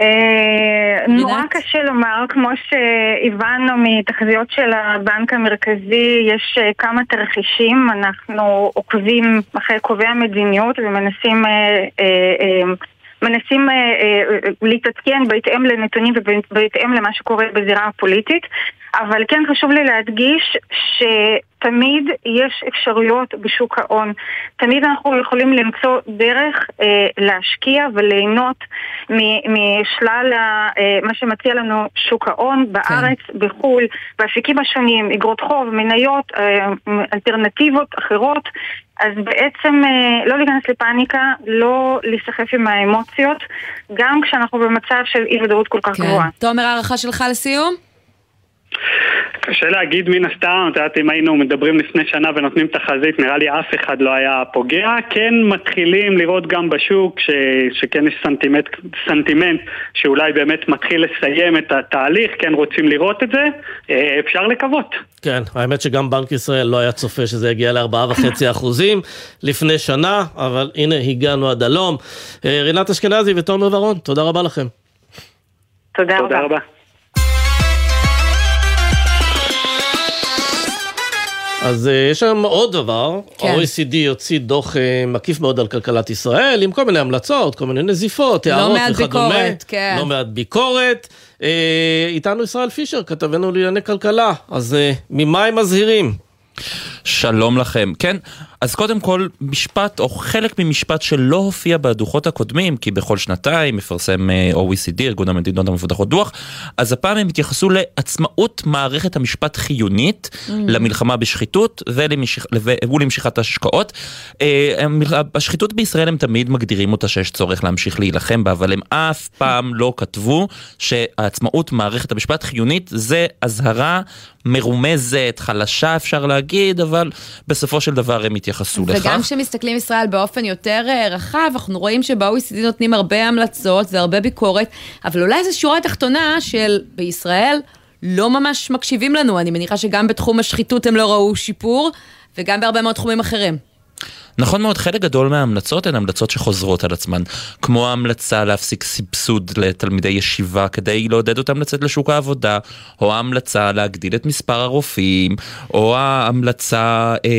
אה, נורא קשה לומר, כמו שהבנו מתחזיות של הבנק המרכזי, יש אה, כמה תרחישים, אנחנו עוקבים אחרי קובעי המדיניות ומנסים אה, מנסים להתעדכן בהתאם לנתונים ובהתאם למה שקורה בזירה הפוליטית. אבל כן חשוב לי להדגיש שתמיד יש אפשרויות בשוק ההון. תמיד אנחנו יכולים למצוא דרך אה, להשקיע וליהנות משלל אה, מה שמציע לנו שוק ההון בארץ, כן. בחו"ל, באפיקים השונים, אגרות חוב, מניות, אה, אלטרנטיבות אחרות. אז בעצם אה, לא להיכנס לפאניקה, לא להיסחף עם האמוציות, גם כשאנחנו במצב של אי ודאות כל כך כן. גבוהה. תומר, הערכה שלך לסיום? קשה להגיד מן הסתם, את יודעת, אם היינו מדברים לפני שנה ונותנים תחזית, נראה לי אף אחד לא היה פוגע. כן מתחילים לראות גם בשוק ש, שכן יש סנטימנט, סנטימנט שאולי באמת מתחיל לסיים את התהליך, כן רוצים לראות את זה, אה, אפשר לקוות. כן, האמת שגם בנק ישראל לא היה צופה שזה יגיע ל-4.5 אחוזים לפני שנה, אבל הנה הגענו עד הלום. אה, רינת אשכנזי ותומר ורון, תודה רבה לכם. תודה, תודה רבה. רבה. אז uh, יש שם עוד דבר, כן. ה-OECD הוציא דוח uh, מקיף מאוד על כלכלת ישראל, עם כל מיני המלצות, כל מיני נזיפות, לא הערות וכדומה. לא מעט ביקורת, כן. לא מעט ביקורת. Uh, איתנו ישראל פישר, כתבנו לענייני כלכלה, אז uh, ממה הם מזהירים? שלום לכם. כן, אז קודם כל, משפט או חלק ממשפט שלא הופיע בדוחות הקודמים, כי בכל שנתיים מפרסם אה, OECD, ארגון המדינות המפותחות דוח, אז הפעם הם התייחסו לעצמאות מערכת המשפט חיונית mm. למלחמה בשחיתות ולמשיכ... ולמשיכת השקעות. אה, השחיתות בישראל הם תמיד מגדירים אותה שיש צורך להמשיך להילחם בה, אבל הם אף פעם לא כתבו שעצמאות מערכת המשפט חיונית זה אזהרה מרומזת, חלשה אפשר להגיד, אבל בסופו של דבר הם התייחסו לכך. וגם כשמסתכלים ישראל באופן יותר אה, רחב, אנחנו רואים שב-OECD נותנים הרבה המלצות והרבה ביקורת, אבל אולי זו שורה תחתונה של בישראל לא ממש מקשיבים לנו. אני מניחה שגם בתחום השחיתות הם לא ראו שיפור, וגם בהרבה מאוד תחומים אחרים. נכון מאוד, חלק גדול מההמלצות הן המלצות שחוזרות על עצמן, כמו ההמלצה להפסיק סבסוד לתלמידי ישיבה כדי לעודד אותם לצאת לשוק העבודה, או ההמלצה להגדיל את מספר הרופאים, או ההמלצה אה,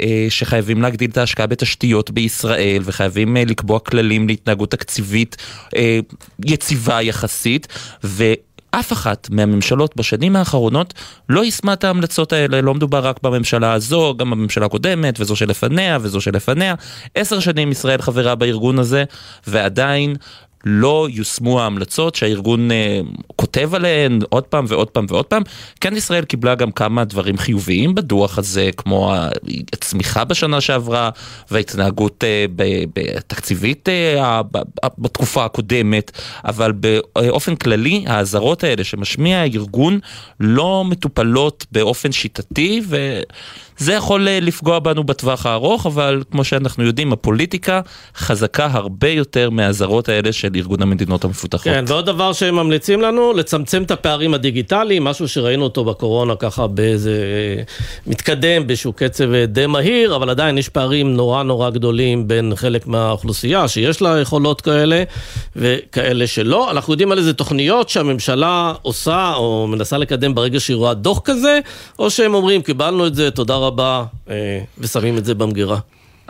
אה, שחייבים להגדיל את ההשקעה בתשתיות בישראל, וחייבים אה, לקבוע כללים להתנהגות תקציבית אה, יציבה יחסית, ו... אף אחת מהממשלות בשנים האחרונות לא יישמה את ההמלצות האלה, לא מדובר רק בממשלה הזו, גם בממשלה הקודמת, וזו שלפניה, וזו שלפניה. עשר שנים ישראל חברה בארגון הזה, ועדיין לא יושמו ההמלצות שהארגון אה, כותב עליהן עוד פעם ועוד פעם ועוד פעם. כן ישראל קיבלה גם כמה דברים חיוביים בדוח הזה, כמו הצמיחה בשנה שעברה וההתנהגות אה, בתקציבית אה, בתקופה הקודמת, אבל באופן כללי האזהרות האלה שמשמיע הארגון לא מטופלות באופן שיטתי ו... זה יכול אה, לפגוע בנו בטווח הארוך, אבל כמו שאנחנו יודעים, הפוליטיקה חזקה הרבה יותר מהאזהרות האלה של ארגון המדינות המפותחות. כן, ועוד דבר שהם ממליצים לנו, לצמצם את הפערים הדיגיטליים, משהו שראינו אותו בקורונה ככה באיזה אה, מתקדם, באיזשהו קצב אה, די מהיר, אבל עדיין יש פערים נורא נורא גדולים בין חלק מהאוכלוסייה שיש לה יכולות כאלה, וכאלה שלא. אנחנו יודעים על איזה תוכניות שהממשלה עושה או מנסה לקדם ברגע שהיא רואה דוח כזה, או שהם אומרים, קיבלנו את זה, תודה רבה. הבא אה, ושמים את זה במגירה.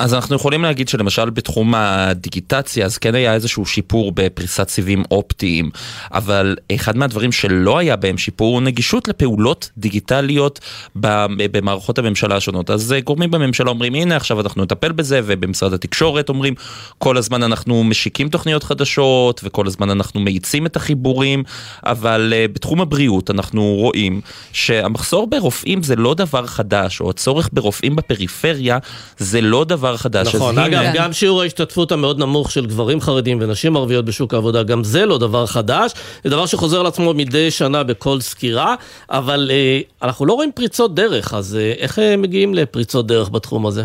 אז אנחנו יכולים להגיד שלמשל בתחום הדיגיטציה אז כן היה איזשהו שיפור בפריסת סיבים אופטיים, אבל אחד מהדברים שלא היה בהם שיפור הוא נגישות לפעולות דיגיטליות במערכות הממשלה השונות. אז אה, גורמים בממשלה אומרים הנה עכשיו אנחנו נטפל בזה ובמשרד התקשורת אומרים כל הזמן אנחנו משיקים תוכניות חדשות וכל הזמן אנחנו מאיצים את החיבורים, אבל uh, בתחום הבריאות אנחנו רואים שהמחסור ברופאים זה לא דבר חדש או הצורך ברופאים בפריפריה זה לא דבר דבר חדש. נכון, אגב. גם שיעור ההשתתפות המאוד נמוך של גברים חרדים ונשים ערביות בשוק העבודה, גם זה לא דבר חדש, זה דבר שחוזר לעצמו מדי שנה בכל סקירה, אבל אה, אנחנו לא רואים פריצות דרך, אז אה, איך אה, מגיעים לפריצות דרך בתחום הזה?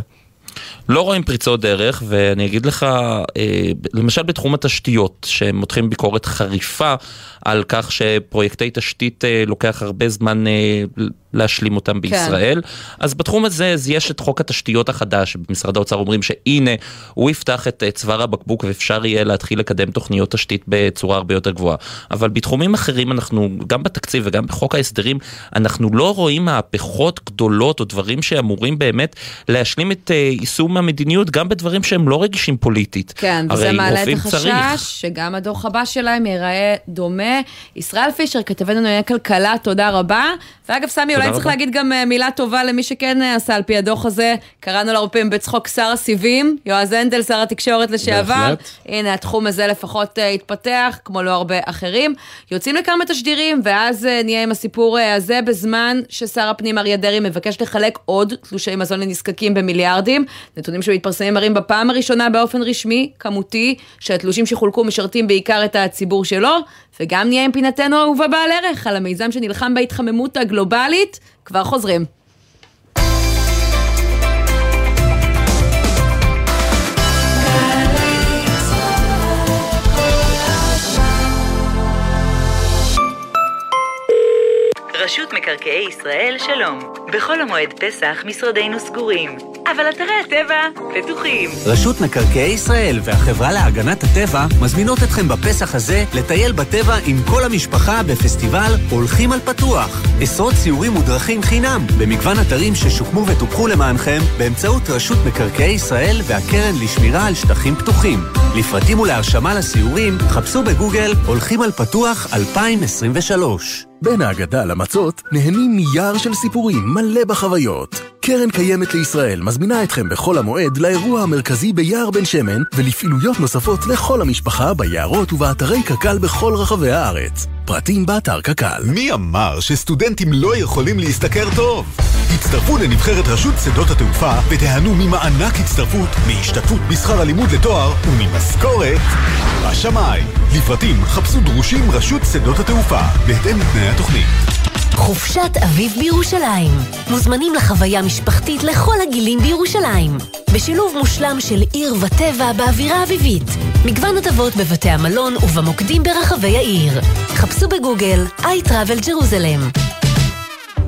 לא רואים פריצות דרך, ואני אגיד לך, אה, למשל בתחום התשתיות, שהם מותחים ביקורת חריפה על כך שפרויקטי תשתית אה, לוקח הרבה זמן אה, להשלים אותם כן. בישראל. כן. אז בתחום הזה אז יש את חוק התשתיות החדש, במשרד האוצר אומרים שהנה, הוא יפתח את צוואר הבקבוק ואפשר יהיה להתחיל לקדם תוכניות תשתית בצורה הרבה יותר גבוהה. אבל בתחומים אחרים אנחנו, גם בתקציב וגם בחוק ההסדרים, אנחנו לא רואים מהפכות גדולות או דברים שאמורים באמת להשלים את יישום המדיניות גם בדברים שהם לא רגישים פוליטית. כן, וזה מעלה את החשש צריך. שגם הדוח הבא שלהם ייראה דומה. ישראל פישר, כתבנו לענייני כלכלה, תודה רבה. ואגב, סמי, אולי צריך להגיד גם אה, מילה טובה למי שכן אה, עשה על פי הדוח הזה. קראנו לו הרבה פעמים בצחוק שר הסיבים, יועז הנדל, שר התקשורת לשעבר. בהחלט. הנה, התחום הזה לפחות אה, התפתח, כמו לא הרבה אחרים. יוצאים לכמה תשדירים, ואז נהיה עם הסיפור הזה בזמן ששר הפנים אריה דרעי מבקש לחלק עוד תלושי מזון לנזקקים במיליארדים. נתונים שמתפרסמים מראים בפעם הראשונה באופן רשמי, כמותי, שהתלושים שחולקו משרתים בעיקר את הציבור שלו, וגם נהיה עם פינתנו האהובה בעל ערך על המיזם שנלחם בהתחממות הגלובלית, כבר חוזרים. רשות מקרקעי ישראל, שלום. בחול המועד פסח משרדינו סגורים, אבל אתרי הטבע פתוחים. רשות מקרקעי ישראל והחברה להגנת הטבע מזמינות אתכם בפסח הזה לטייל בטבע עם כל המשפחה בפסטיבל הולכים על פתוח. עשרות ציורים ודרכים חינם במגוון אתרים ששוקמו וטופחו למענכם באמצעות רשות מקרקעי ישראל והקרן לשמירה על שטחים פתוחים. לפרטים ולהרשמה לסיורים, חפשו בגוגל הולכים על פתוח 2023. בין ההגדה למצות נהנים מיער של סיפורים מלא בחוויות. קרן קיימת לישראל מזמינה אתכם בחול המועד לאירוע המרכזי ביער בן שמן ולפעילויות נוספות לכל המשפחה ביערות ובאתרי קק"ל בכל רחבי הארץ. פרטים באתר קק"ל. מי אמר שסטודנטים לא יכולים להשתכר טוב? הצטרפו לנבחרת רשות שדות התעופה ותיהנו ממענק הצטרפות, מהשתתפות בשכר הלימוד לתואר וממשכורת בשמיים. לפרטים חפשו דרושים רשות שדות התעופה, בהתאם לתנאי התוכנית. חופשת אביב בירושלים. מוזמנים לחוויה משפחתית לכל הגילים בירושלים. בשילוב מושלם של עיר וטבע באווירה אביבית. מגוון הטבות בבתי המלון ובמוקדים ברחבי העיר. חפשו בגוגל iTravel Jerusalem.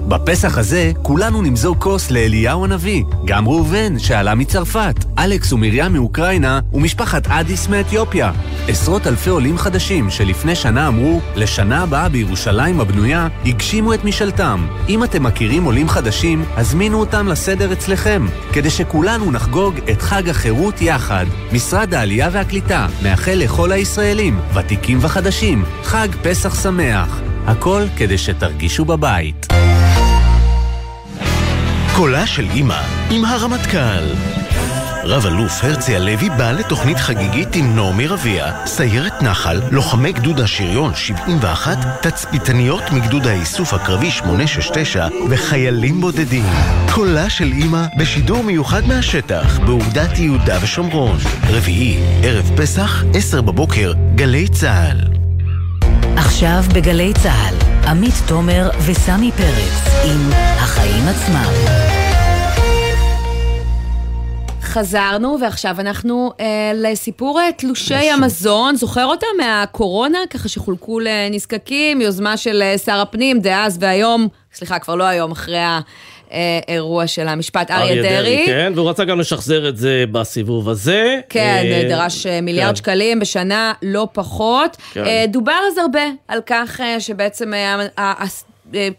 בפסח הזה כולנו נמזוג כוס לאליהו הנביא, גם ראובן שעלה מצרפת, אלכס ומרים מאוקראינה ומשפחת אדיס מאתיופיה. עשרות אלפי עולים חדשים שלפני שנה אמרו, לשנה הבאה בירושלים הבנויה, הגשימו את משאלתם. אם אתם מכירים עולים חדשים, הזמינו אותם לסדר אצלכם, כדי שכולנו נחגוג את חג החירות יחד. משרד העלייה והקליטה מאחל לכל הישראלים, ותיקים וחדשים, חג פסח שמח. הכל כדי שתרגישו בבית. קולה של אימא עם הרמטכ"ל רב-אלוף הרצי הלוי בא לתוכנית חגיגית עם נעמי רביע, סיירת נחל, לוחמי גדוד השריון 71, תצפיתניות מגדוד האיסוף הקרבי 869 וחיילים בודדים. קולה של אימא בשידור מיוחד מהשטח, באוגדת יהודה ושומרון. רביעי, ערב פסח, 10 בבוקר, גלי צה"ל. עכשיו בגלי צה"ל, עמית תומר וסמי פרץ עם החיים עצמם. חזרנו, ועכשיו אנחנו אה, לסיפור אה, תלושי המזון. זוכר אותם מהקורונה? ככה שחולקו לנזקקים, יוזמה של אה, שר הפנים דאז והיום, סליחה, כבר לא היום, אחרי האירוע של המשפט, אריה דרעי. כן, והוא רצה גם לשחזר את זה בסיבוב הזה. כן, אה, דרש אה, מיליארד כן. שקלים בשנה, לא פחות. כן. אה, דובר אז הרבה על כך אה, שבעצם אה, אה,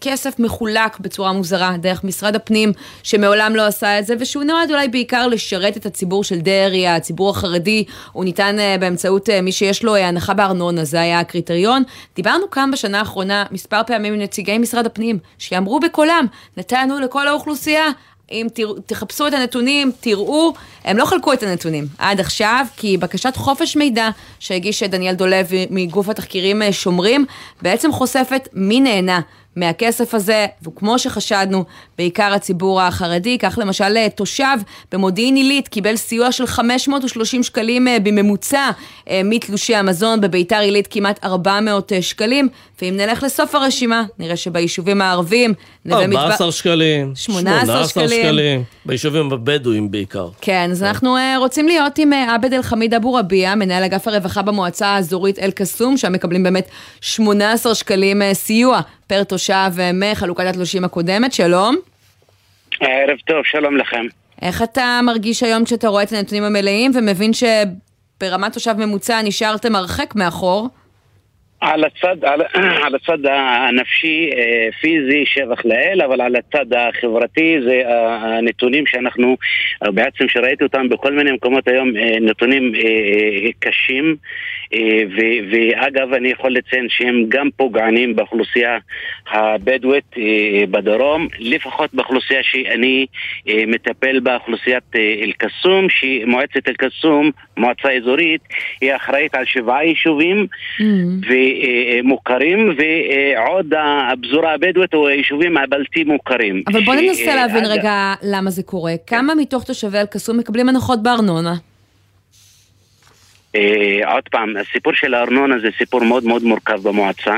כסף מחולק בצורה מוזרה דרך משרד הפנים, שמעולם לא עשה את זה, ושהוא נועד אולי בעיקר לשרת את הציבור של דרעי, הציבור החרדי, הוא ניתן אה, באמצעות אה, מי שיש לו אה, הנחה בארנונה, זה היה הקריטריון. דיברנו כאן בשנה האחרונה מספר פעמים עם נציגי משרד הפנים, שאמרו בקולם, נתנו לכל האוכלוסייה. אם תראו, תחפשו את הנתונים, תראו, הם לא חלקו את הנתונים עד עכשיו, כי בקשת חופש מידע שהגיש דניאל דולב מגוף התחקירים אה, שומרים, בעצם חושפת מי נהנה מהכסף הזה, וכמו שחשדנו, בעיקר הציבור החרדי, כך למשל אה, תושב במודיעין עילית קיבל סיוע של 530 שקלים אה, בממוצע אה, מתלושי המזון, בביתר עילית כמעט 400 אה, שקלים, ואם נלך לסוף הרשימה, נראה שביישובים הערביים, נווה מדבר... 14 שקלים. 18 שקלים. ביישובים הבדואים בעיקר. כן, אז אנחנו uh, רוצים להיות עם עבד אל חמיד אבו רביע, מנהל אגף הרווחה במועצה האזורית אל-קסום, שם מקבלים באמת 18 שקלים סיוע פר תושב uh, מחלוקת התלושים הקודמת. שלום. ערב טוב, שלום לכם. איך אתה מרגיש היום כשאתה רואה את הנתונים המלאים ומבין שברמת תושב ממוצע נשארתם הרחק מאחור? על הצד, על, על הצד הנפשי, אה, פיזי, שבח לאל, אבל על הצד החברתי זה אה, הנתונים שאנחנו, אה, בעצם שראיתי אותם בכל מיני מקומות היום, אה, נתונים אה, אה, קשים, אה, ו- ואגב, אני יכול לציין שהם גם פוגענים באוכלוסייה הבדואית אה, בדרום, לפחות באוכלוסייה שאני אה, מטפל בה, אוכלוסיית אה, אל-קסום, שמועצת אל-קסום, מועצה אזורית, היא אחראית על שבעה יישובים. ומוכרים, ועוד הפזורה הבדואית או היישובים הבלתי מוכרים. אבל בוא ננסה להבין רגע למה זה קורה. כמה מתוך תושבי אל-קסום מקבלים הנחות בארנונה? אה, עוד פעם, הסיפור של הארנונה זה סיפור מאוד מאוד מורכב במועצה.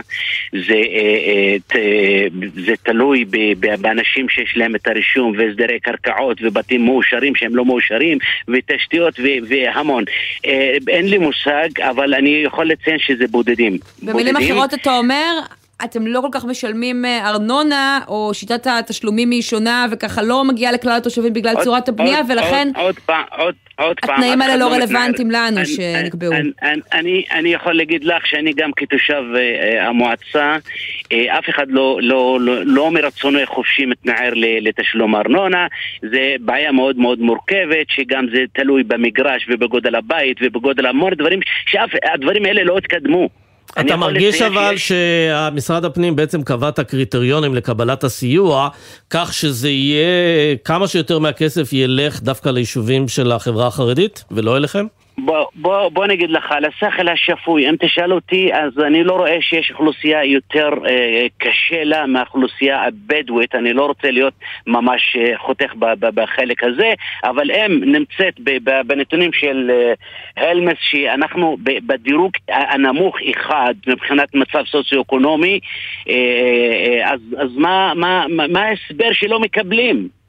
זה, אה, אה, ת, זה תלוי ב, ב, באנשים שיש להם את הרישום והסדרי קרקעות ובתים מאושרים שהם לא מאושרים ותשתיות ו, והמון. אה, אין לי מושג, אבל אני יכול לציין שזה בודדים. במילים בודדים. אחרות אתה אומר, אתם לא כל כך משלמים אה, ארנונה, או שיטת התשלומים היא שונה, וככה לא מגיעה לכלל התושבים בגלל עוד- צורת הבנייה, עוד- ולכן עוד, עוד פעם, עוד, עוד פעם, התנאים אף האלה לא מתנער. רלוונטיים לנו אני- שנקבעו. אני, אני, אני, אני יכול להגיד לך שאני גם כתושב אה, אה, המועצה, אה, אף אחד לא, לא, לא, לא מרצונו חופשי מתנער לתשלום ארנונה, זה בעיה מאוד מאוד מורכבת, שגם זה תלוי במגרש ובגודל הבית ובגודל המון דברים, שהדברים האלה לא התקדמו. אתה מרגיש אבל שיש- שמשרד הפנים בעצם קבע את הקריטריונים לקבלת הסיוע, כך שזה יהיה, כמה שיותר מהכסף ילך דווקא ליישובים של החברה החרדית, ולא אליכם? בוא, בוא, בוא נגיד לך, על השכל השפוי, אם תשאל אותי, אז אני לא רואה שיש אוכלוסייה יותר אה, קשה לה מהאוכלוסייה הבדואית, אני לא רוצה להיות ממש אה, חותך ב, ב, בחלק הזה, אבל אם נמצאת ב, ב, בנתונים של אה, הלמס, שאנחנו ב, בדירוג הנמוך אחד מבחינת מצב סוציו-אקונומי, אה, אה, אז, אז מה, ההסבר שלא מקבלים?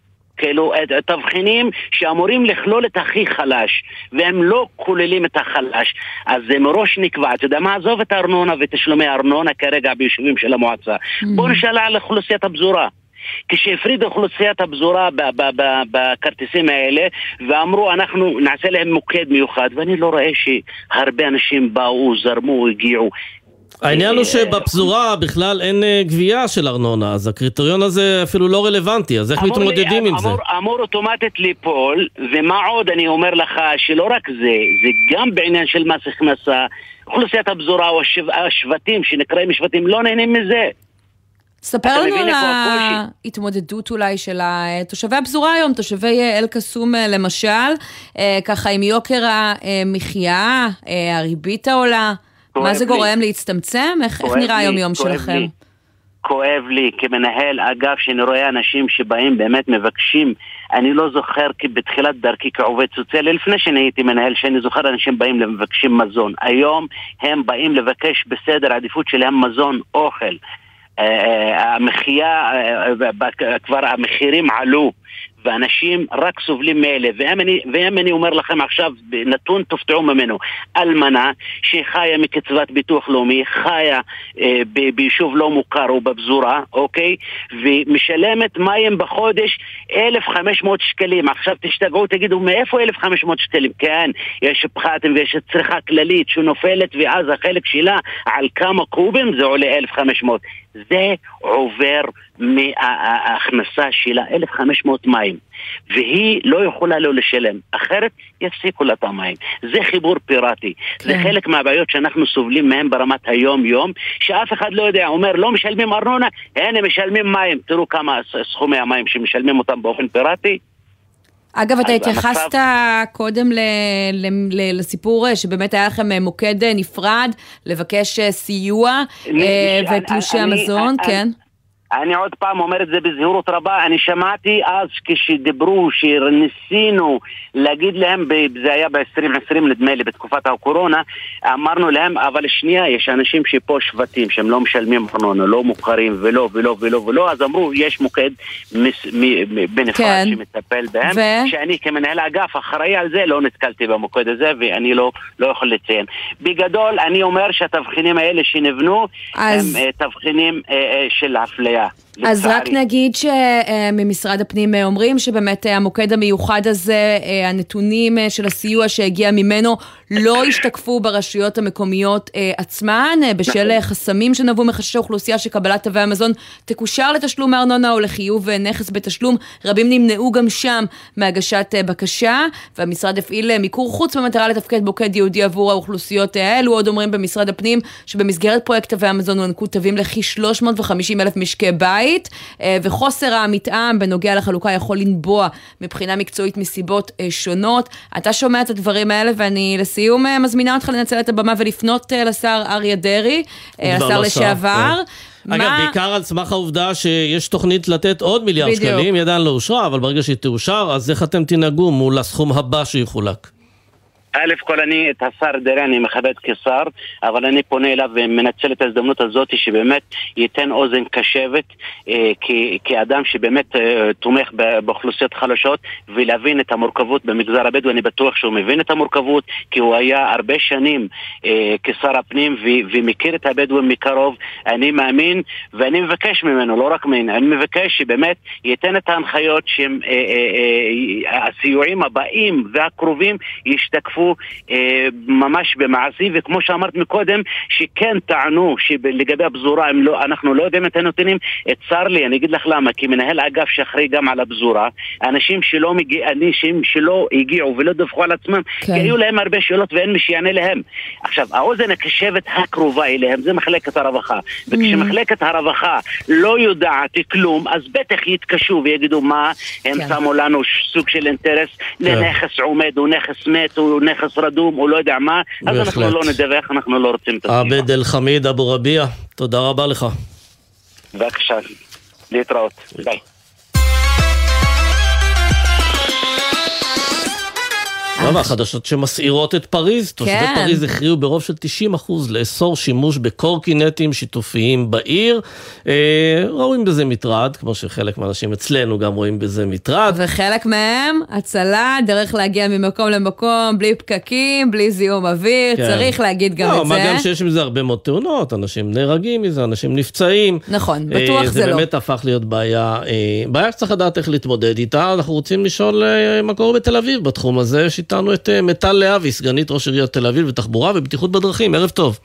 כאילו, תבחינים שאמורים לכלול את הכי חלש, והם לא כוללים את החלש, אז זה מראש נקבע. אתה יודע מה? עזוב את הארנונה ותשלומי הארנונה כרגע ביישובים של המועצה. בוא נשאל על אוכלוסיית הפזורה. כשהפרידו אוכלוסיית הפזורה בכרטיסים האלה ואמרו אנחנו נעשה להם מוקד מיוחד ואני לא רואה שהרבה אנשים באו, זרמו, הגיעו העניין הוא שבפזורה בכלל אין אה, גבייה של ארנונה, אז הקריטריון הזה אפילו לא רלוונטי, אז איך מתמודדים עם זה? אמור, אוטומטית ליפול, ומה עוד אני אומר לך, שלא רק זה, זה גם בעניין של מס הכנסה, אוכלוסיית הפזורה או השב, השבטים שנקראים שבטים לא נהנים מזה. ספר לנו על? ההתמודדות אולי של תושבי הפזורה היום, תושבי אה, אל-קסום אה, למשל, אה, ככה עם יוקר המחיה, אה, הריבית העולה, מה זה לי. גורם להצטמצם? איך איך כואב נראה לי, היום-יום כואב שלכם? לי. כואב לי כמנהל אגף שאני רואה אנשים שבאים באמת מבקשים אני לא זוכר כי בתחילת דרכי כעובד סוציאלי לפני שאני הייתי מנהל שאני זוכר אנשים באים למבקשים מזון היום הם באים לבקש בסדר העדיפות שלהם מזון אוכל אה, אה, המחיה אה, כבר המחירים עלו ואנשים רק סובלים מאלה. ואם אני, ואם אני אומר לכם עכשיו נתון תופתעו ממנו. אלמנה שחיה מקצבת ביטוח לאומי חיה אה, ב- ביישוב לא מוכר או בפזורה אוקיי? ומשלמת מים בחודש 1,500 שקלים. עכשיו תשתגעו תגידו מאיפה 1,500 שקלים? כן יש פחתים ויש צריכה כללית שנופלת ואז החלק שלה על כמה קובים זה עולה 1,500 זה עובר מההכנסה שלה 1,500 מים והיא לא יכולה לא לשלם אחרת יפסיקו לה את המים. זה חיבור פיראטי. זה חלק מהבעיות שאנחנו סובלים מהם ברמת היום-יום שאף אחד לא יודע, אומר לא משלמים ארנונה? הנה משלמים מים. תראו כמה סכומי המים שמשלמים אותם באופן פיראטי אגב, אתה התייחסת קודם ל- ל- ל- לסיפור אה, שבאמת היה לכם אה, מוקד אה, נפרד לבקש סיוע ותלושי המזון, אני- כן? אני עוד פעם אומר את זה בזהירות רבה, אני שמעתי אז כשדיברו, שניסינו להגיד להם, זה היה ב-2020 נדמה לי, בתקופת הקורונה, אמרנו להם, אבל שנייה, יש אנשים שפה שבטים שהם לא משלמים ארנונה, לא מוכרים ולא ולא ולא ולא, אז אמרו, יש מוקד מס, מ, מ, בנפרד כן. שמטפל בהם, ו? שאני כמנהל האגף אחראי על זה, לא נתקלתי במוקד הזה ואני לא, לא יכול לציין. בגדול, אני אומר שהתבחינים האלה שנבנו, אז- הם אה, תבחינים אה, אה, של אפליה. Yeah. אז רק. נגיד שממשרד הפנים אה, אומרים שבאמת אה, המוקד המיוחד הזה, אה, הנתונים אה, של הסיוע שהגיע ממנו לא השתקפו ברשויות המקומיות אה, עצמן, אה, בשל אה, חסמים שנבעו מחשש האוכלוסייה שקבלת תווי המזון תקושר לתשלום הארנונה או לחיוב אה, נכס בתשלום. רבים נמנעו גם שם מהגשת אה, בקשה, והמשרד הפעיל אה, מיקור חוץ במטרה לתפקד מוקד ייעודי עבור האוכלוסיות האלו. עוד אומרים במשרד הפנים שבמסגרת פרויקט תווי המזון הוענקו תווים לכ-350 אלף משקי בית, אה, וחוסר המתאם בנוגע לחלוקה יכול לנבוע מבחינה מקצועית מסיבות אה, שונות. אתה שומע את הדברים האלה, ואני לסיום אה, מזמינה אותך לנצל את הבמה ולפנות לשר אריה דרעי, השר לשעבר. כן. אגב, בעיקר על סמך העובדה שיש תוכנית לתת עוד מיליארד בדיוק. שקלים, היא עדיין לא אושרה, אבל ברגע שהיא תאושר, אז איך אתם תנהגו מול הסכום הבא שיחולק? א' כל אני את השר דרעי אני מכבד כשר, אבל אני פונה אליו ומנצל את ההזדמנות הזאת שבאמת ייתן אוזן קשבת אה, כ- כאדם שבאמת אה, תומך באוכלוסיות חלשות ולהבין את המורכבות במגזר הבדואי, אני בטוח שהוא מבין את המורכבות כי הוא היה הרבה שנים אה, כשר הפנים ו- ומכיר את הבדואים מקרוב, אני מאמין ואני מבקש ממנו, לא רק ממנו, אני מבקש שבאמת ייתן את ההנחיות שהם אה, אה, אה, הבאים והקרובים ישתקפו אה, ממש במעשי, וכמו שאמרת מקודם, שכן טענו שלגבי הפזורה לא, אנחנו לא יודעים את הנתונים, צר לי, אני אגיד לך למה, כי מנהל אגף שאחראי גם על הפזורה, אנשים שלא, מגיע, אנשים שלא הגיעו ולא דווחו על עצמם, כן. כי היו להם הרבה שאלות ואין מי שיענה להם. עכשיו, האוזן הקשבת הקרובה אליהם זה מחלקת הרווחה, וכשמחלקת הרווחה לא יודעת כלום, אז בטח יתקשו ויגידו מה, הם כן. שמו לנו סוג של אינטרס לנכס עומד, או נכס מת, או נכס רדום, או לא יודע מה, אז אנחנו בהחלט. לא נדווח, אנחנו לא רוצים את הסביבה. עבד אל חמיד אבו רביע, תודה רבה לך. בבקשה, להתראות. ביי. לא, והחדשות שמסעירות את פריז, תושבי כן. פריז הכריעו ברוב של 90 אחוז לאסור שימוש בקורקינטים שיתופיים בעיר. אה, רואים בזה מטרד, כמו שחלק מהאנשים אצלנו גם רואים בזה מטרד. וחלק מהם, הצלה, דרך להגיע ממקום למקום, בלי פקקים, בלי זיהום אוויר, כן. צריך להגיד גם לא, את מה זה. גם שיש עם זה הרבה מאוד תאונות, אנשים נהרגים מזה, אנשים נפצעים. נכון, אה, בטוח זה זה לא. באמת הפך להיות בעיה, אה, בעיה שצריך לדעת איך להתמודד איתה. אנחנו רוצים לשאול אה, מה קורה בתל אביב בתחום הזה. יש איתנו את אה, מיטל להבי, סגנית ראש עיריית תל אביב לתחבורה ובטיחות בדרכים. ערב טוב.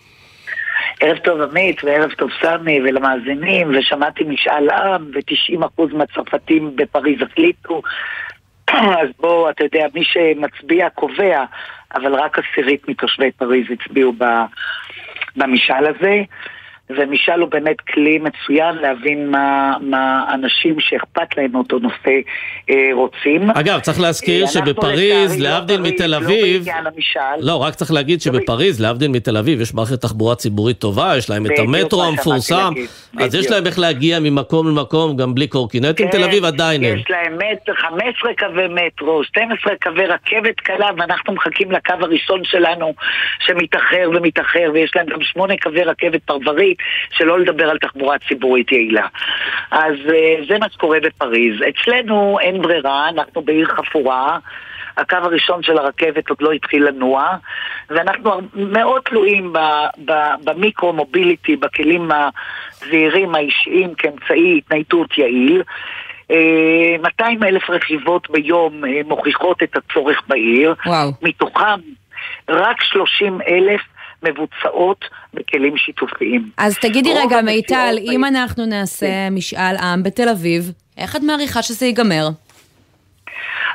ערב טוב עמית וערב טוב סמי ולמאזינים ושמעתי משאל עם ו-90% מהצרפתים בפריז החליטו אז בוא, אתה יודע, מי שמצביע קובע, אבל רק עשירית מתושבי פריז הצביעו במשאל הזה ומשאל הוא באמת כלי מצוין להבין מה, מה אנשים שאכפת להם מאותו נושא אה, רוצים. אגב, צריך להזכיר אה, שבפריז, לא להבדיל פריז, מתל לא אביב, המשאל. לא, רק צריך להגיד שבפריז, להבדיל מתל אביב, יש מערכת תחבורה ציבורית טובה, יש להם את המטרו המפורסם, אז יש. להם איך להגיע ממקום למקום גם בלי קורקינטים, תל אביב עדיין אין. כן, יש להם מטר, 15 קווי מטרו, 12 קווי רכבת קלה, ואנחנו מחכים לקו הראשון שלנו שמתאחר ומתאחר, ויש להם גם שמונה קווי רכבת פרברית, שלא לדבר על תחבורה ציבורית יעילה. אז אה, זה מה שקורה בפריז. אצלנו אין ברירה, אנחנו בעיר חפורה. הקו הראשון של הרכבת עוד לא התחיל לנוע, ואנחנו מאוד תלויים במיקרו-מוביליטי, בכלים הזעירים האישיים כאמצעי התניידות יעיל. אה, 200 אלף רכיבות ביום אה, מוכיחות את הצורך בעיר, וואו. מתוכם רק 30 אלף מבוצעות בכלים שיתופיים. אז תגידי רגע, מיטל, אם אנחנו נעשה משאל עם בתל אביב, איך את מעריכה שזה ייגמר?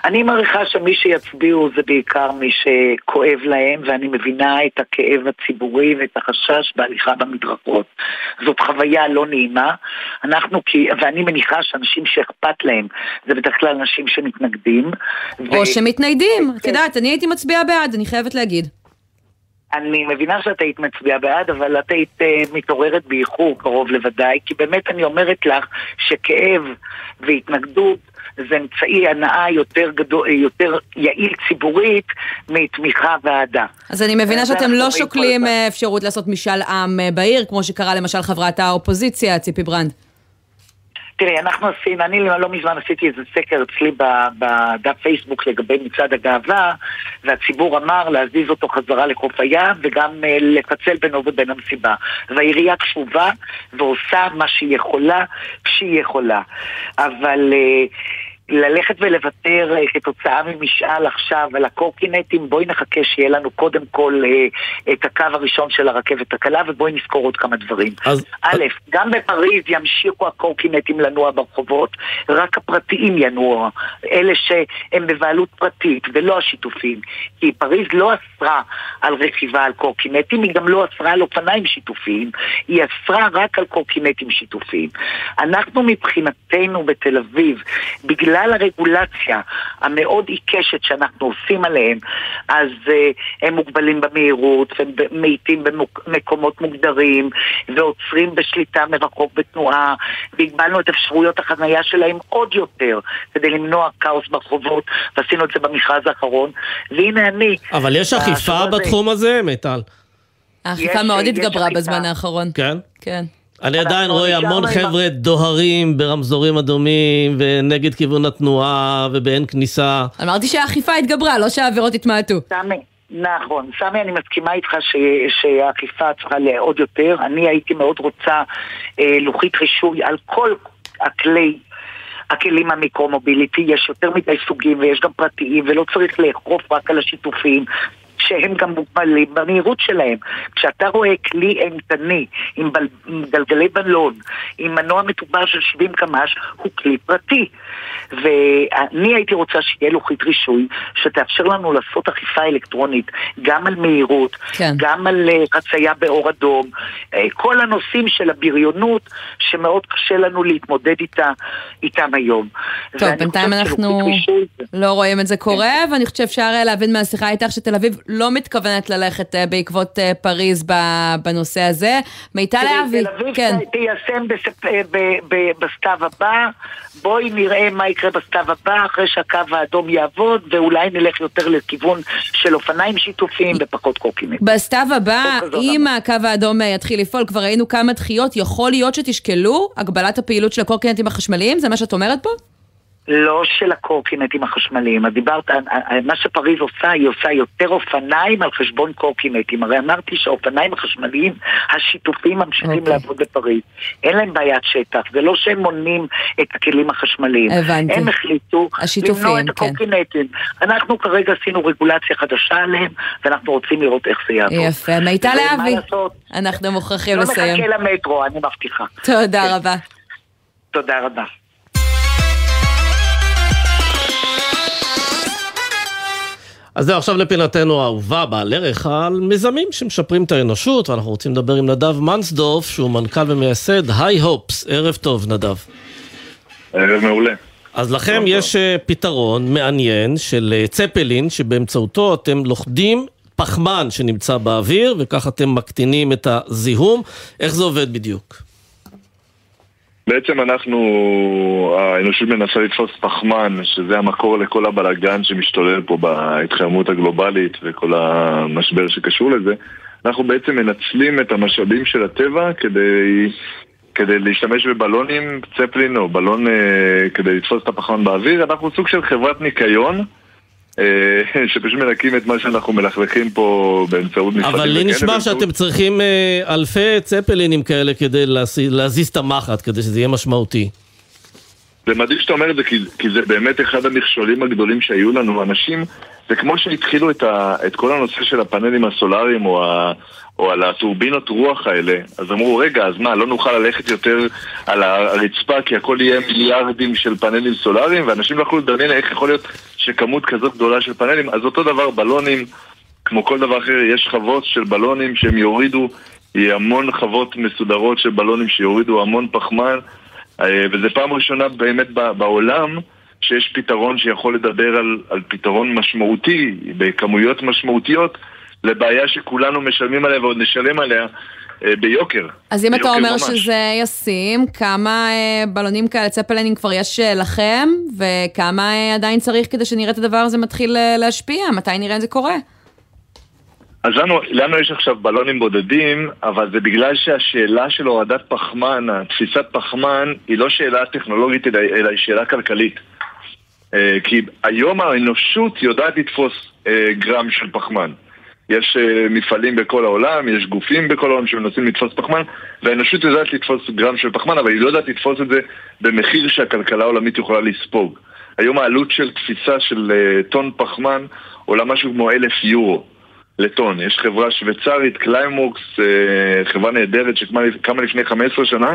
אני מעריכה שמי שיצביעו זה בעיקר מי שכואב להם, ואני מבינה את הכאב הציבורי ואת החשש בהליכה במדרכות. זאת חוויה לא נעימה. אנחנו, כי, ואני מניחה שאנשים שאכפת להם, זה בדרך כלל אנשים שמתנגדים. או שמתניידים. את יודעת, אני הייתי מצביעה בעד, אני חייבת להגיד. אני מבינה שאת היית מצביעה בעד, אבל את היית אה, מתעוררת באיחור קרוב לוודאי, כי באמת אני אומרת לך שכאב והתנגדות זה אמצעי הנאה יותר, גדול, יותר יעיל ציבורית מתמיכה ואהדה. אז אני מבינה זה שאתם לא שוקלים אה, אפשרות לעשות משאל עם אה, בעיר, כמו שקרה למשל חברת האופוזיציה, ציפי ברנד. תראי, אנחנו עשינו, אני לא מזמן עשיתי איזה סקר אצלי בדף פייסבוק לגבי מצעד הגאווה, והציבור אמר להזיז אותו חזרה לחוף הים וגם אה, לפצל בינו ובין המסיבה. והעירייה קשובה ועושה מה שהיא יכולה כשהיא יכולה. אבל... אה, ללכת ולוותר אה, כתוצאה ממשאל עכשיו על הקורקינטים, בואי נחכה שיהיה לנו קודם כל אה, את הקו הראשון של הרכבת הקלה ובואי נזכור עוד כמה דברים. אז- א', גם בפריז ימשיכו הקורקינטים לנוע ברחובות, רק הפרטיים ינועו, אלה שהם בבעלות פרטית ולא השיתופים. כי פריז לא אסרה על רכיבה על קורקינטים, היא גם לא אסרה על אופניים שיתופיים, היא אסרה רק על קורקינטים שיתופיים. אנחנו מבחינתנו בתל אביב, בגלל הרגולציה המאוד עיקשת שאנחנו עושים עליהם, אז uh, הם מוגבלים במהירות, ומאיטים במקומות מוגדרים, ועוצרים בשליטה מרחוק בתנועה, והגבלנו את אפשרויות החנייה שלהם עוד יותר, כדי למנוע כאוס ברחובות, ועשינו את זה במכרז האחרון, והנה אני... אבל יש אכיפה בתחום הזה, מיטל? האכיפה מאוד התגברה. בזמן האחרון. כן? כן. אני עדיין רואה המון עם חבר'ה דוהרים ברמזורים אדומים ונגד כיוון התנועה ובאין כניסה. אמרתי שהאכיפה התגברה, לא שהעבירות התמעטו. סמי, נכון. סמי, אני מסכימה איתך ש, שהאכיפה צריכה לעוד יותר. אני הייתי מאוד רוצה אה, לוחית רישוי על כל הכלי. הכלים המיקרו-מוביליטי, יש יותר מדי סוגים ויש גם פרטיים ולא צריך לאכוף רק על השיתופים שהם גם מוגבלים במהירות שלהם. כשאתה רואה כלי אימתני עם, בל, עם גלגלי בלון, עם מנוע מטובר של 70 קמ"ש, הוא כלי פרטי. ואני הייתי רוצה שיהיה לוחית רישוי שתאפשר לנו לעשות אכיפה אלקטרונית גם על מהירות, כן. גם על אה, חצייה באור אדום, אה, כל הנושאים של הבריונות שמאוד קשה לנו להתמודד איתה, איתם היום. טוב, בינתיים אנחנו רישוי לא רואים את זה קורה, ואני חושבת שאפשר אה, להבין מהשיחה איתך שתל אביב לא מתכוונת ללכת אה, בעקבות אה, פריז בנושא הזה. מיטל תראי, להבי, תל אביב כן. תיישם אה, ב- ב- בסתיו הבא, בואי נראה מה יקרה בסתיו הבא אחרי שהקו האדום יעבוד, ואולי נלך יותר לכיוון של אופניים שיתופיים ופחות קורקינט. בסתיו הבא, כזאת אם הקו האדום יתחיל לפעול, כבר ראינו כמה דחיות, יכול להיות שתשקלו הגבלת הפעילות של הקורקינטים החשמליים? זה מה שאת אומרת פה? לא של הקורקינטים החשמליים. את דיברת, על- על- מה שפריז עושה, היא עושה יותר אופניים על חשבון קורקינטים. הרי אמרתי שהאופניים החשמליים, השיתופיים ממשיכים אוקיי. לעבוד בפריז. אין להם בעיית שטח, זה לא שהם מונים את הכלים החשמליים. הבנתי. הם החליטו למנוע את כן. הקורקינטים. אנחנו כרגע עשינו רגולציה חדשה עליהם, ואנחנו רוצים לראות איך זה יעבוד. יפה. מיטל להבי? אנחנו מוכרחים לא לסיים. מחכה למטרו, אני מבטיחה. תודה רבה. תודה רבה. אז זהו, עכשיו לפינתנו האהובה בעל ערך על מיזמים שמשפרים את האנושות, ואנחנו רוצים לדבר עם נדב מנסדורף, שהוא מנכ"ל ומייסד היי הופס. ערב טוב, נדב. ערב מעולה. אז לכם יש אה, פתרון מעניין של אה, צפלין, שבאמצעותו אתם לוכדים פחמן שנמצא באוויר, וכך אתם מקטינים את הזיהום. איך זה עובד בדיוק? בעצם אנחנו, האנושות מנסה לתפוס פחמן, שזה המקור לכל הבלאגן שמשתולל פה בהתחממות הגלובלית וכל המשבר שקשור לזה. אנחנו בעצם מנצלים את המשאבים של הטבע כדי, כדי להשתמש בבלונים, צפלין או בלון אה, כדי לתפוס את הפחמן באוויר. אנחנו סוג של חברת ניקיון. אה, שפשוט מנקים את מה שאנחנו מלכלכים פה באמצעות מפעלים. אבל לי נשמע שאתם צריכים אה, אלפי צפלינים כאלה כדי להזיז את המחט, כדי שזה יהיה משמעותי. זה מדהים שאתה אומר את זה, כי, כי זה באמת אחד המכשולים הגדולים שהיו לנו. אנשים, זה כמו שהתחילו את, ה, את כל הנושא של הפאנלים הסולאריים או, או על הטורבינות רוח האלה, אז אמרו, רגע, אז מה, לא נוכל ללכת יותר על הרצפה כי הכל יהיה מיליארדים של פאנלים סולאריים, ואנשים לא יכלו לדמיין איך יכול להיות שכמות כזאת גדולה של פאנלים, אז אותו דבר בלונים, כמו כל דבר אחר, יש חוות של בלונים שהם יורידו, יהיה המון חוות מסודרות של בלונים שיורידו המון פחמן, אה, וזה פעם ראשונה באמת בעולם שיש פתרון שיכול לדבר על, על פתרון משמעותי, בכמויות משמעותיות, לבעיה שכולנו משלמים עליה ועוד נשלם עליה אה, ביוקר. אז אם אתה אומר ממש. שזה ישים, כמה אה, בלונים כאלה, צפלנים כבר יש לכם, וכמה עדיין צריך כדי שנראה את הדבר הזה מתחיל להשפיע? מתי נראה את זה קורה? אז לנו, לנו יש עכשיו בלונים בודדים, אבל זה בגלל שהשאלה של הורדת פחמן, תפיסת פחמן, היא לא שאלה טכנולוגית, אלא, אלא היא שאלה כלכלית. אה, כי היום האנושות יודעת לתפוס אה, גרם של פחמן. יש אה, מפעלים בכל העולם, יש גופים בכל העולם שמנסים לתפוס פחמן, והאנושות יודעת לתפוס גרם של פחמן, אבל היא לא יודעת לתפוס את זה במחיר שהכלכלה העולמית יכולה לספוג. היום העלות של תפיסה של טון פחמן עולה משהו כמו אלף יורו לטון. יש חברה שוויצרית, קליימוורקס, אה, חברה נהדרת שקמה לפני 15 שנה,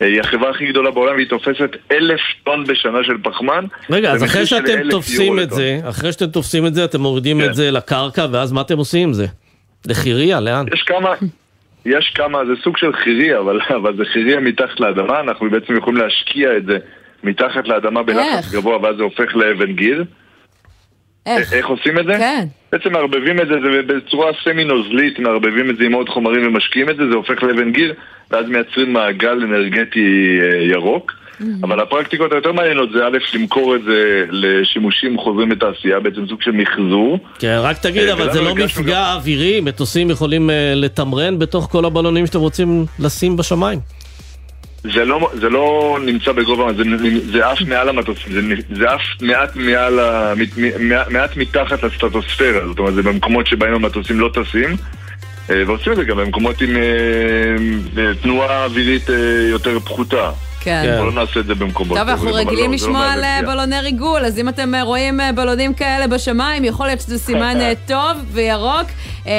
היא החברה הכי גדולה בעולם והיא תופסת אלף טון בשנה של פחמן. רגע, אז אחרי שאתם תופסים את זה, אחרי שאתם תופסים את זה, אתם מורידים את כן. זה לקרקע, ואז מה אתם עושים עם זה? לחירייה, לאן? יש כמה... יש כמה, זה סוג של חירייה, אבל, אבל זה חירייה מתחת לאדמה, אנחנו בעצם יכולים להשקיע את זה מתחת לאדמה בלחץ גבוה, ואז זה הופך לאבן גיר. איך? איך עושים את זה? כן. בעצם מערבבים את זה, זה בצורה סמי נוזלית, מערבבים את זה עם עוד חומרים ומשקיעים את זה, זה הופך לאבן גיר, ואז מייצרים מעגל אנרגטי אה, ירוק. Mm-hmm. אבל הפרקטיקות היותר מעניינות זה א', למכור את זה לשימושים חוזרים בתעשייה, בעצם סוג של מחזור. כן, רק תגיד, אה, אבל זה לא מפגע גם... אווירי? מטוסים יכולים אה, לתמרן בתוך כל הבלונים שאתם רוצים לשים בשמיים. זה לא, זה לא נמצא בגובה, זה, זה עף מעל המטוסים, זה, זה עף מעט, מעל, מעט מתחת לסטטוספירה, זאת אומרת זה במקומות שבהם המטוסים לא טסים אה, ועושים את זה גם במקומות עם אה, אה, תנועה אווירית יותר פחותה. כן. בואו לא נעשה את זה במקומות. טוב, אנחנו רגילים לא, לשמוע לא על בלוני ריגול, אז אם אתם רואים בלונים כאלה בשמיים, יכול להיות שזה סימן טוב וירוק.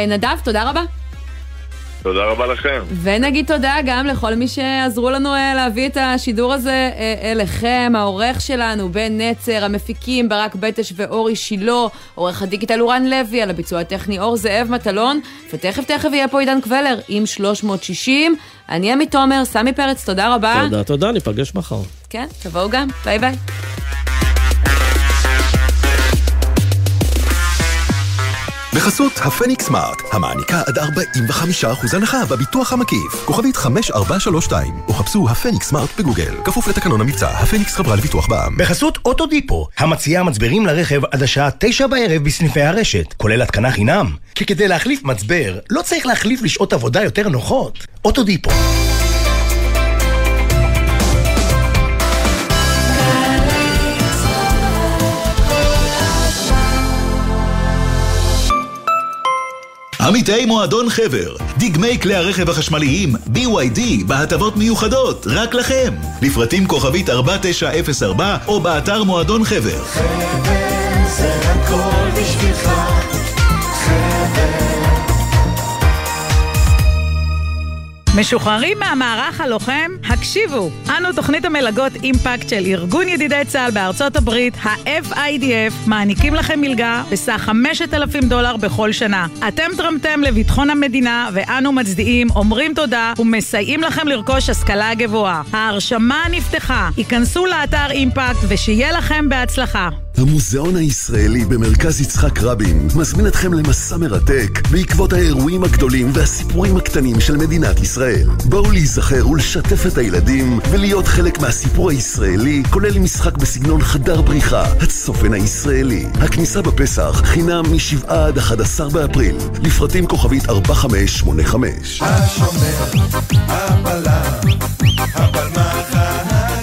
נדב, תודה רבה. תודה רבה לכם. ונגיד תודה גם לכל מי שעזרו לנו אה, להביא את השידור הזה אה, אליכם, העורך שלנו, בן נצר, המפיקים ברק בטש ואורי שילה, עורך הדיגיטל אורן לוי, על הביצוע הטכני אור זאב מטלון, ותכף תכף יהיה פה עידן קוולר עם 360. אני עמית תומר, סמי פרץ, תודה רבה. תודה, תודה, ניפגש מחר. כן, תבואו גם, ביי ביי. בחסות הפניקס סמארט, המעניקה עד 45% הנחה בביטוח המקיף. כוכבית 5432, או חפשו הפניקס סמארט בגוגל. כפוף לתקנון המבצע, הפניקס חברה לביטוח בע"מ. בחסות אוטודיפו, המציעה מצברים לרכב עד השעה 9 בערב בסניפי הרשת, כולל התקנה חינם. כי כדי להחליף מצבר, לא צריך להחליף לשעות עבודה יותר נוחות. אוטודיפו. עמיתי מועדון חבר, דגמי כלי הרכב החשמליים BYD בהטבות מיוחדות, רק לכם. לפרטים כוכבית 4904 או באתר מועדון חבר. חבר זה הכל בשבילך, משוחררים מהמערך הלוחם? הקשיבו, אנו תוכנית המלגות אימפקט של ארגון ידידי צה"ל בארצות הברית, ה-FIDF, מעניקים לכם מלגה בסך 5,000 דולר בכל שנה. אתם תרמתם לביטחון המדינה ואנו מצדיעים, אומרים תודה ומסייעים לכם לרכוש השכלה גבוהה. ההרשמה נפתחה, היכנסו לאתר אימפקט ושיהיה לכם בהצלחה. המוזיאון הישראלי במרכז יצחק רבין מזמין אתכם למסע מרתק בעקבות האירועים הגדולים והסיפורים הקטנים של מדינת ישראל. בואו להיזכר ולשתף את הילדים ולהיות חלק מהסיפור הישראלי, כולל משחק בסגנון חדר בריחה, הצופן הישראלי. הכניסה בפסח חינם מ-7 עד 11 באפריל. לפרטים כוכבית 4585. השומר, הבלם, הבלמח ההגנה,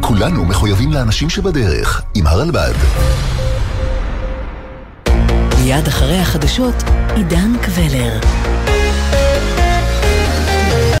כולנו מחויבים לאנשים שבדרך, עם הרלב"ד. מיד אחרי החדשות, עידן קבלר.